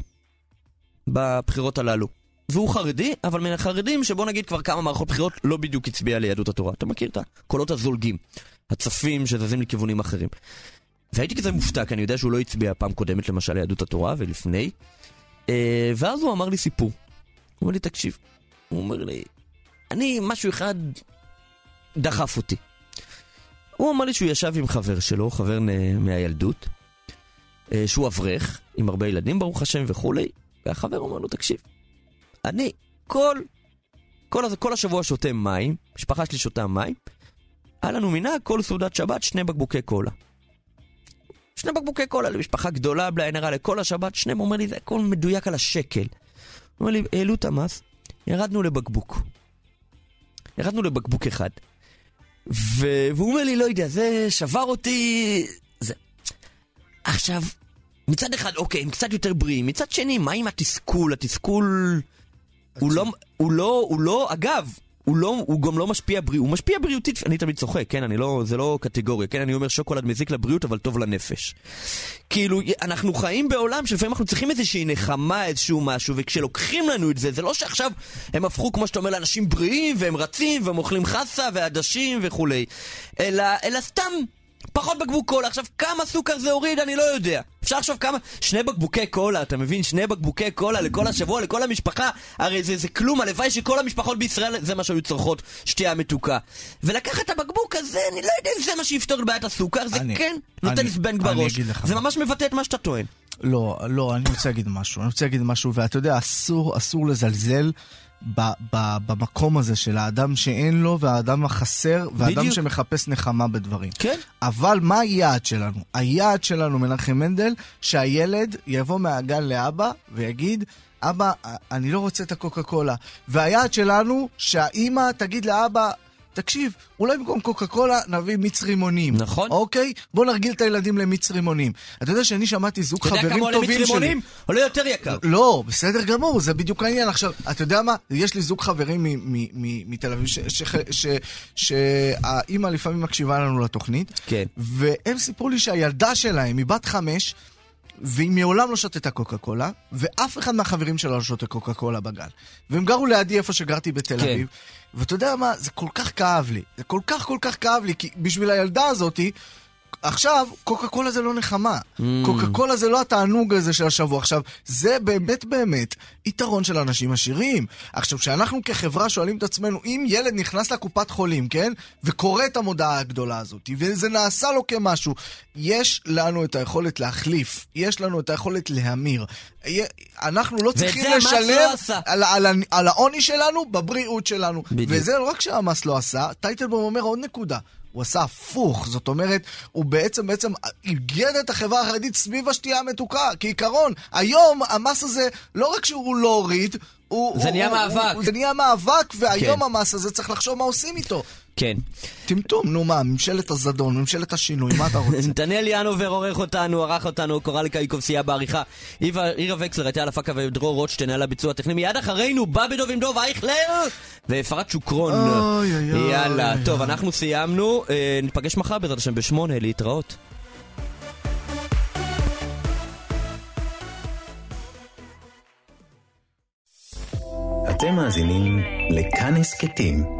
בבחירות הללו. והוא חרדי, אבל מן החרדים שבוא נגיד כבר כמה מערכות בחירות לא בדיוק הצביע ליהדות התורה. אתה מכיר את הקולות הזולגים, הצפים שזזים לכיוונים אחרים. והייתי כזה מופתע, כי אני יודע שהוא לא הצביע פעם קודמת למשל ליהדות התורה ולפני. אה, ואז הוא אמר לי סיפור. הוא אומר לי, תקשיב, הוא אומר לי, אני, משהו אחד דחף אותי. הוא אמר לי שהוא ישב עם חבר שלו, חבר מהילדות, אה, שהוא אברך, עם הרבה ילדים ברוך השם וכולי, והחבר אומר לו, תקשיב, אני כל, כל, כל השבוע שותה מים, משפחה שלי שותה מים, היה לנו מנהג כל סעודת שבת שני בקבוקי קולה. שני בקבוקי קולה למשפחה גדולה, בלי עין הרע, לכל השבת, שניהם אומר לי, זה הכל מדויק על השקל. הוא אומר לי, העלו את המס, ירדנו לבקבוק. ירדנו לבקבוק אחד. ו... והוא אומר לי, לא יודע, זה שבר אותי... זה... עכשיו, מצד אחד, אוקיי, הם קצת יותר בריאים, מצד שני, מה עם התסכול? התסכול... הוא לא, הוא לא, הוא לא, אגב, הוא לא, הוא גם לא משפיע בריאות, הוא משפיע בריאותית, אני תמיד צוחק, כן, אני לא, זה לא קטגוריה, כן, אני אומר שוקולד מזיק לבריאות, אבל טוב לנפש. כאילו, אנחנו חיים בעולם שלפעמים אנחנו צריכים איזושהי נחמה, איזשהו משהו, וכשלוקחים לנו את זה, זה לא שעכשיו הם הפכו, כמו שאתה אומר, לאנשים בריאים, והם רצים, והם אוכלים חסה, ועדשים וכולי, אלא, אלא סתם פחות בקבוק קולה. עכשיו, כמה סוכר זה הוריד, אני לא יודע. אפשר לחשוב כמה... שני בקבוקי קולה, אתה מבין? שני בקבוקי קולה לכל השבוע, לכל המשפחה. הרי זה, זה כלום, הלוואי שכל המשפחות בישראל זה מה שהיו צורכות, שתייה מתוקה. ולקחת את הבקבוק הזה, אני לא יודע אם זה מה שיפתור את בעיית הסוכר, זה אני- כן נותן אני- זבנג אני בראש. זה. ממש מבטא את מה שאתה טוען. לא, לא, אני רוצה להגיד משהו. אני רוצה להגיד משהו, ואתה יודע, אסור, אסור לזלזל ב, ב, במקום הזה של האדם שאין לו, והאדם החסר, והאדם בדיוק. שמחפש נחמה בדברים. כן. אבל מה היעד שלנו? היעד שלנו, מנחם מנדל, שהילד יבוא מהגן לאבא ויגיד, אבא, אני לא רוצה את הקוקה קולה. והיעד שלנו, שהאימא תגיד לאבא, תקשיב, אולי במקום קוקה קולה נביא מיץ רימונים. נכון. אוקיי? בוא נרגיל את הילדים למיץ רימונים. אתה יודע שאני שמעתי זוג אתה יודע חברים כמה עולה מיץ טובים שלי. רימונים? עולה יותר יקר. לא, בסדר גמור, זה בדיוק העניין. עכשיו, אתה יודע מה? יש לי זוג חברים מתל אביב, שהאימא לפעמים מקשיבה לנו לתוכנית, כן. והם סיפרו לי שהילדה שלהם היא בת חמש, והיא מעולם לא שתתה קוקה קולה, ואף אחד מהחברים שלה לא שותה קוקה קולה בגן. והם גרו לידי איפה שגרתי בתל כן. אביב, ואתה יודע מה? זה כל כך כאב לי. זה כל כך כל כך כאב לי, כי בשביל הילדה הזאתי, עכשיו, קוקה קולה זה לא נחמה. Mm. קוקה קולה זה לא התענוג הזה של השבוע. עכשיו, זה באמת באמת יתרון של אנשים עשירים. עכשיו, כשאנחנו כחברה שואלים את עצמנו, אם ילד נכנס לקופת חולים, כן? וקורא את המודעה הגדולה הזאת, וזה נעשה לו כמשהו, יש לנו את היכולת להחליף, יש לנו את היכולת להמיר. אנחנו לא צריכים לשלם לא עשה. על, על, על, על העוני שלנו בבריאות שלנו. בדיוק. וזה לא רק שהמס לא עשה, טייטלבום אומר עוד נקודה. הוא עשה הפוך, זאת אומרת, הוא בעצם בעצם איגד את החברה החרדית סביב השתייה המתוקה. כעיקרון, היום המס הזה, לא רק שהוא לא הוריד, הוא... זה הוא- נהיה הוא- מאבק. הוא- זה נהיה מאבק, והיום כן. המס הזה צריך לחשוב מה עושים איתו. כן. טמטום, נו מה, ממשלת הזדון, ממשלת השינוי, מה אתה רוצה? נתנאל ינובר עורך אותנו, ערך אותנו, קורליק אייקוב סייע בעריכה. עירה וקסלר הייתה על הפקה ודרור רוטשטיין על הביצוע הטכני. מיד אחרינו, בא בדוב עם דוב אייכלר ואפרת שוקרון. אוי, אוי, אוי, יאללה, טוב. אנחנו סיימנו. אה, ניפגש מחר בעזרת השם בשמונה, להתראות. אתם מאזינים לכאן הסכתים,